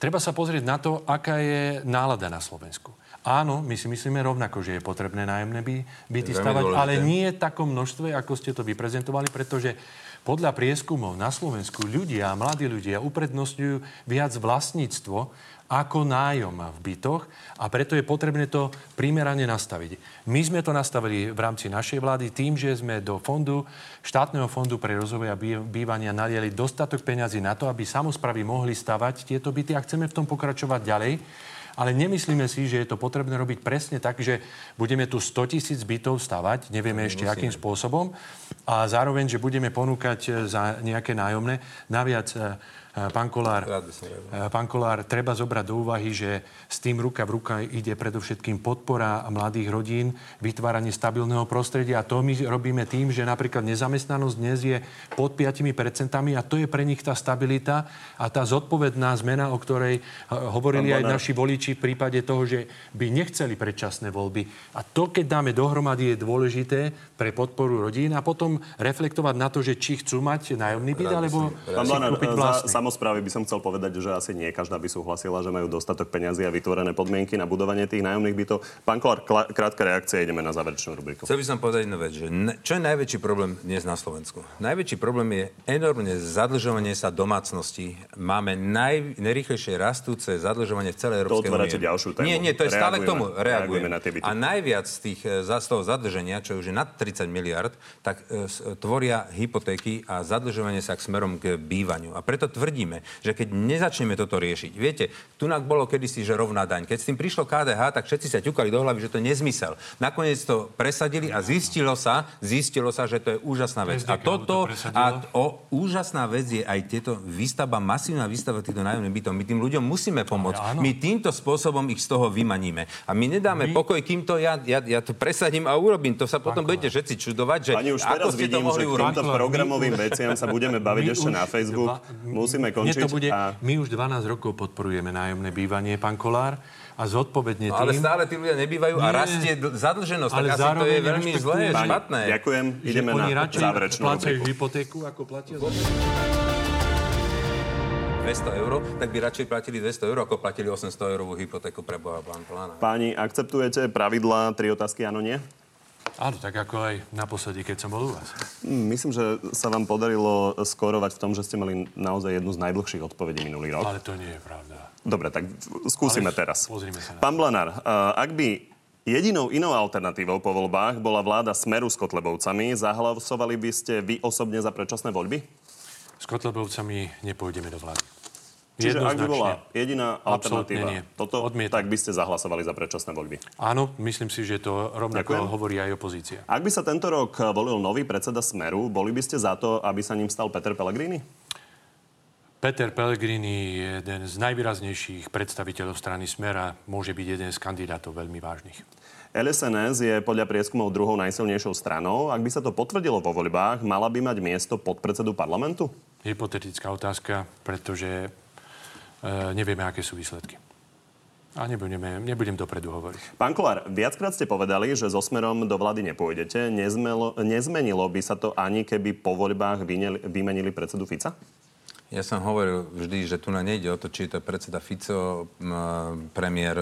Speaker 4: Treba sa pozrieť na to, aká je nálada na Slovensku. Áno, my si myslíme rovnako, že je potrebné nájomné by, byty stavať, ale nie v takom množstve, ako ste to vyprezentovali, pretože podľa prieskumov na Slovensku ľudia, mladí ľudia uprednostňujú viac vlastníctvo ako nájom v bytoch a preto je potrebné to primerane nastaviť. My sme to nastavili v rámci našej vlády tým, že sme do fondu, štátneho fondu pre rozvoj a bý- bývania naliali dostatok peňazí na to, aby samozpravy mohli stavať tieto byty a chceme v tom pokračovať ďalej. Ale nemyslíme si, že je to potrebné robiť presne tak, že budeme tu 100 tisíc bytov stavať, nevieme ešte akým spôsobom, a zároveň, že budeme ponúkať e, za nejaké nájomné. Naviac, e, pán Kolár,
Speaker 5: Rád by som rád.
Speaker 4: e, pán Kolár, treba zobrať do úvahy, že s tým ruka v ruka ide predovšetkým podpora mladých rodín, vytváranie stabilného prostredia. A to my robíme tým, že napríklad nezamestnanosť dnes je pod 5% a to je pre nich tá stabilita a tá zodpovedná zmena, o ktorej e, hovorili
Speaker 1: Pán
Speaker 4: aj
Speaker 1: Bonár.
Speaker 4: naši voliči v prípade toho, že by nechceli predčasné voľby. A to, keď dáme dohromady, je dôležité pre podporu rodín a potom reflektovať na to, že či chcú mať nájomný byt, alebo si kúpiť vlastný.
Speaker 1: Samozprávy by som chcel povedať, že asi nie každá by súhlasila, že majú dostatok peňazí a vytvorené podmienky na budovanie tých nájomných bytov. Pán Kolár, krátka reakcia, ideme na záverečnú rubriku.
Speaker 5: Chcel by som povedať jednu vec, že čo je najväčší problém dnes na Slovensku? Najväčší problém je enormné zadlžovanie sa domácností. Máme naj, najrýchlejšie rastúce zadlžovanie v celej Európskej únie.
Speaker 1: ďalšiu tému.
Speaker 5: Nie, nie, to je stále k tomu.
Speaker 1: Reagujeme.
Speaker 5: Reagujem.
Speaker 1: Reagujeme na tie byty.
Speaker 5: A najviac z, tých, e, za- toho zadlženia, čo už je nad 30 miliard, tak e, tvoria hypotéky a zadlžovanie sa k smerom k bývaniu. A preto tvrdíme, že keď nezačneme toto riešiť, viete, tu bolo kedysi, že rovná daň. Keď s tým prišlo KDH, tak všetci sa ťukali do hlavy, že to je nezmysel. Nakoniec to presadili a zistilo sa, zistilo sa, že to je úžasná vec. A toto,
Speaker 4: to
Speaker 5: a o, úžasná vec je aj tieto výstavba, masívna výstava týchto nájomných bytov. My tým ľuďom musíme pomôcť. My týmto spôsobom ich z toho vymaníme. A my nedáme
Speaker 4: My-
Speaker 5: pokoj, kým to ja, ja, ja to presadím a urobím. To sa potom budete všetci čudovať, že
Speaker 1: Pani, už
Speaker 5: ako
Speaker 1: teraz
Speaker 5: ste to
Speaker 1: vidím, že
Speaker 5: mohli
Speaker 1: k
Speaker 5: urobiť.
Speaker 1: týmto
Speaker 4: Pán
Speaker 1: programovým veciam sa budeme baviť
Speaker 4: My
Speaker 1: ešte na Facebook.
Speaker 4: dva-
Speaker 1: Musíme
Speaker 4: Mne
Speaker 1: končiť.
Speaker 4: to bude,
Speaker 1: A
Speaker 4: My už 12 rokov podporujeme nájomné bývanie, pán Kolár, a zodpovedne
Speaker 5: No, ale
Speaker 4: tým...
Speaker 5: stále tí ľudia nebývajú a
Speaker 4: Nie.
Speaker 5: rastie d- zadlženosť.
Speaker 4: Ale
Speaker 5: tak asi to
Speaker 4: zároveň
Speaker 5: je veľmi zlé,
Speaker 1: Pani,
Speaker 5: špatné.
Speaker 1: ďakujem. Ideme
Speaker 4: oni
Speaker 1: na
Speaker 4: radšej
Speaker 1: záverečnú
Speaker 4: plácajú hypotéku, ako platia za...
Speaker 5: 200 eur, tak by radšej platili 200 eur, ako platili 800 eurovú hypotéku pre Boha plán plána.
Speaker 1: Páni, akceptujete pravidlá, tri otázky, áno, nie?
Speaker 4: Áno, tak ako aj naposledy, keď som bol u vás.
Speaker 1: Hm, Myslím, že sa vám podarilo skorovať v tom, že ste mali naozaj jednu z najdlhších odpovedí minulý rok.
Speaker 4: Ale to nie je pravda.
Speaker 1: Dobre, tak skúsime
Speaker 4: Ale
Speaker 1: teraz.
Speaker 4: pozrime sa na.
Speaker 1: Pán Blanár, ak by jedinou inou alternatívou po voľbách bola vláda Smeru s Kotlebovcami, zahlasovali by ste vy osobne za predčasné voľby?
Speaker 4: S Kotlebovcami nepôjdeme do vlády.
Speaker 1: Čiže ak by bola jediná
Speaker 4: Absolútne
Speaker 1: alternatíva
Speaker 4: nie.
Speaker 1: toto,
Speaker 4: Odmietam.
Speaker 1: tak by ste zahlasovali za predčasné voľby.
Speaker 4: Áno, myslím si, že to rovnako
Speaker 1: Ďakujem.
Speaker 4: hovorí aj opozícia.
Speaker 1: Ak by sa tento rok volil nový predseda Smeru, boli by ste za to, aby sa ním stal Peter Pellegrini?
Speaker 4: Peter Pellegrini je jeden z najvýraznejších predstaviteľov strany Smera, môže byť jeden z kandidátov veľmi vážnych.
Speaker 1: LSNS je podľa prieskumov druhou najsilnejšou stranou. Ak by sa to potvrdilo vo voľbách, mala by mať miesto podpredsedu parlamentu?
Speaker 4: Hypotetická otázka, pretože nevieme, aké sú výsledky. A nebudeme, nebudem dopredu hovoriť.
Speaker 1: Pán Kolár, viackrát ste povedali, že so smerom do vlády nepôjdete. Nezmelo, nezmenilo by sa to ani keby po voľbách vyneli, vymenili predsedu Fica?
Speaker 5: Ja som hovoril vždy, že tu na nejde o to, či je to predseda Fico, m, premiér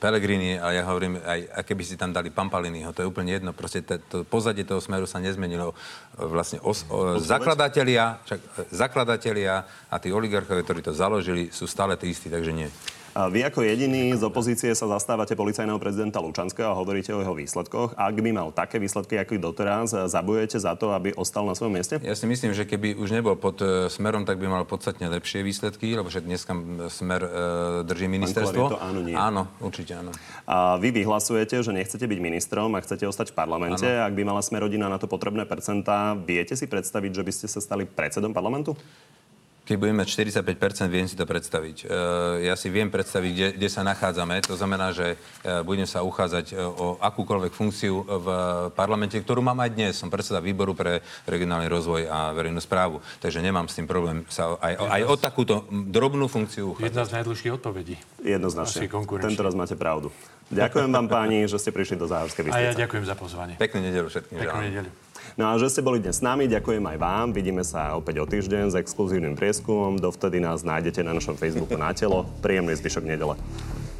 Speaker 5: Pellegrini a ja hovorím, aj, keby si tam dali Pampaliniho, to je úplne jedno. Proste to, to pozadie toho smeru sa nezmenilo. Vlastne os, o, zakladatelia, však, e, zakladatelia a tí oligarchovia, ktorí to založili, sú stále tí istí, takže nie.
Speaker 1: Vy ako jediný z opozície sa zastávate policajného prezidenta Lučanského a hovoríte o jeho výsledkoch. Ak by mal také výsledky, ako doteraz, zabujete za to, aby ostal na svojom mieste?
Speaker 5: Ja si myslím, že keby už nebol pod e, smerom, tak by mal podstatne lepšie výsledky, lebo však dneska smer e, drží ministerstvo.
Speaker 1: To áno, nie.
Speaker 5: Áno, určite áno.
Speaker 1: A vy vyhlasujete, že nechcete byť ministrom a chcete ostať v parlamente. Áno. Ak by mala smerodina na to potrebné percentá, viete si predstaviť, že by ste sa stali predsedom parlamentu?
Speaker 5: Keď budeme mať 45%, viem si to predstaviť. E, ja si viem predstaviť, kde, kde sa nachádzame. To znamená, že e, budem sa uchádzať e, o akúkoľvek funkciu v parlamente, ktorú mám aj dnes. Som predseda výboru pre regionálny rozvoj a verejnú správu. Takže nemám s tým problém sa aj, aj o takúto drobnú funkciu uchádzať.
Speaker 4: Jedna z najdlhších odpovedí.
Speaker 1: Jednoznačne. Tento raz máte pravdu. Ďakujem vám páni, že ste prišli do Záhorskej
Speaker 4: A ja ďakujem za pozvanie.
Speaker 5: Peknú nedelu všetkým.
Speaker 4: Peknú nedelu.
Speaker 1: No a že ste boli dnes s nami, ďakujem aj vám. Vidíme sa opäť o týždeň s exkluzívnym prieskumom. Dovtedy nás nájdete na našom Facebooku na telo. Príjemný zvyšok nedele.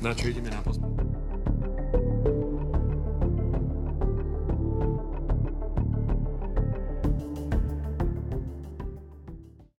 Speaker 4: Na čo ideme na pospolu?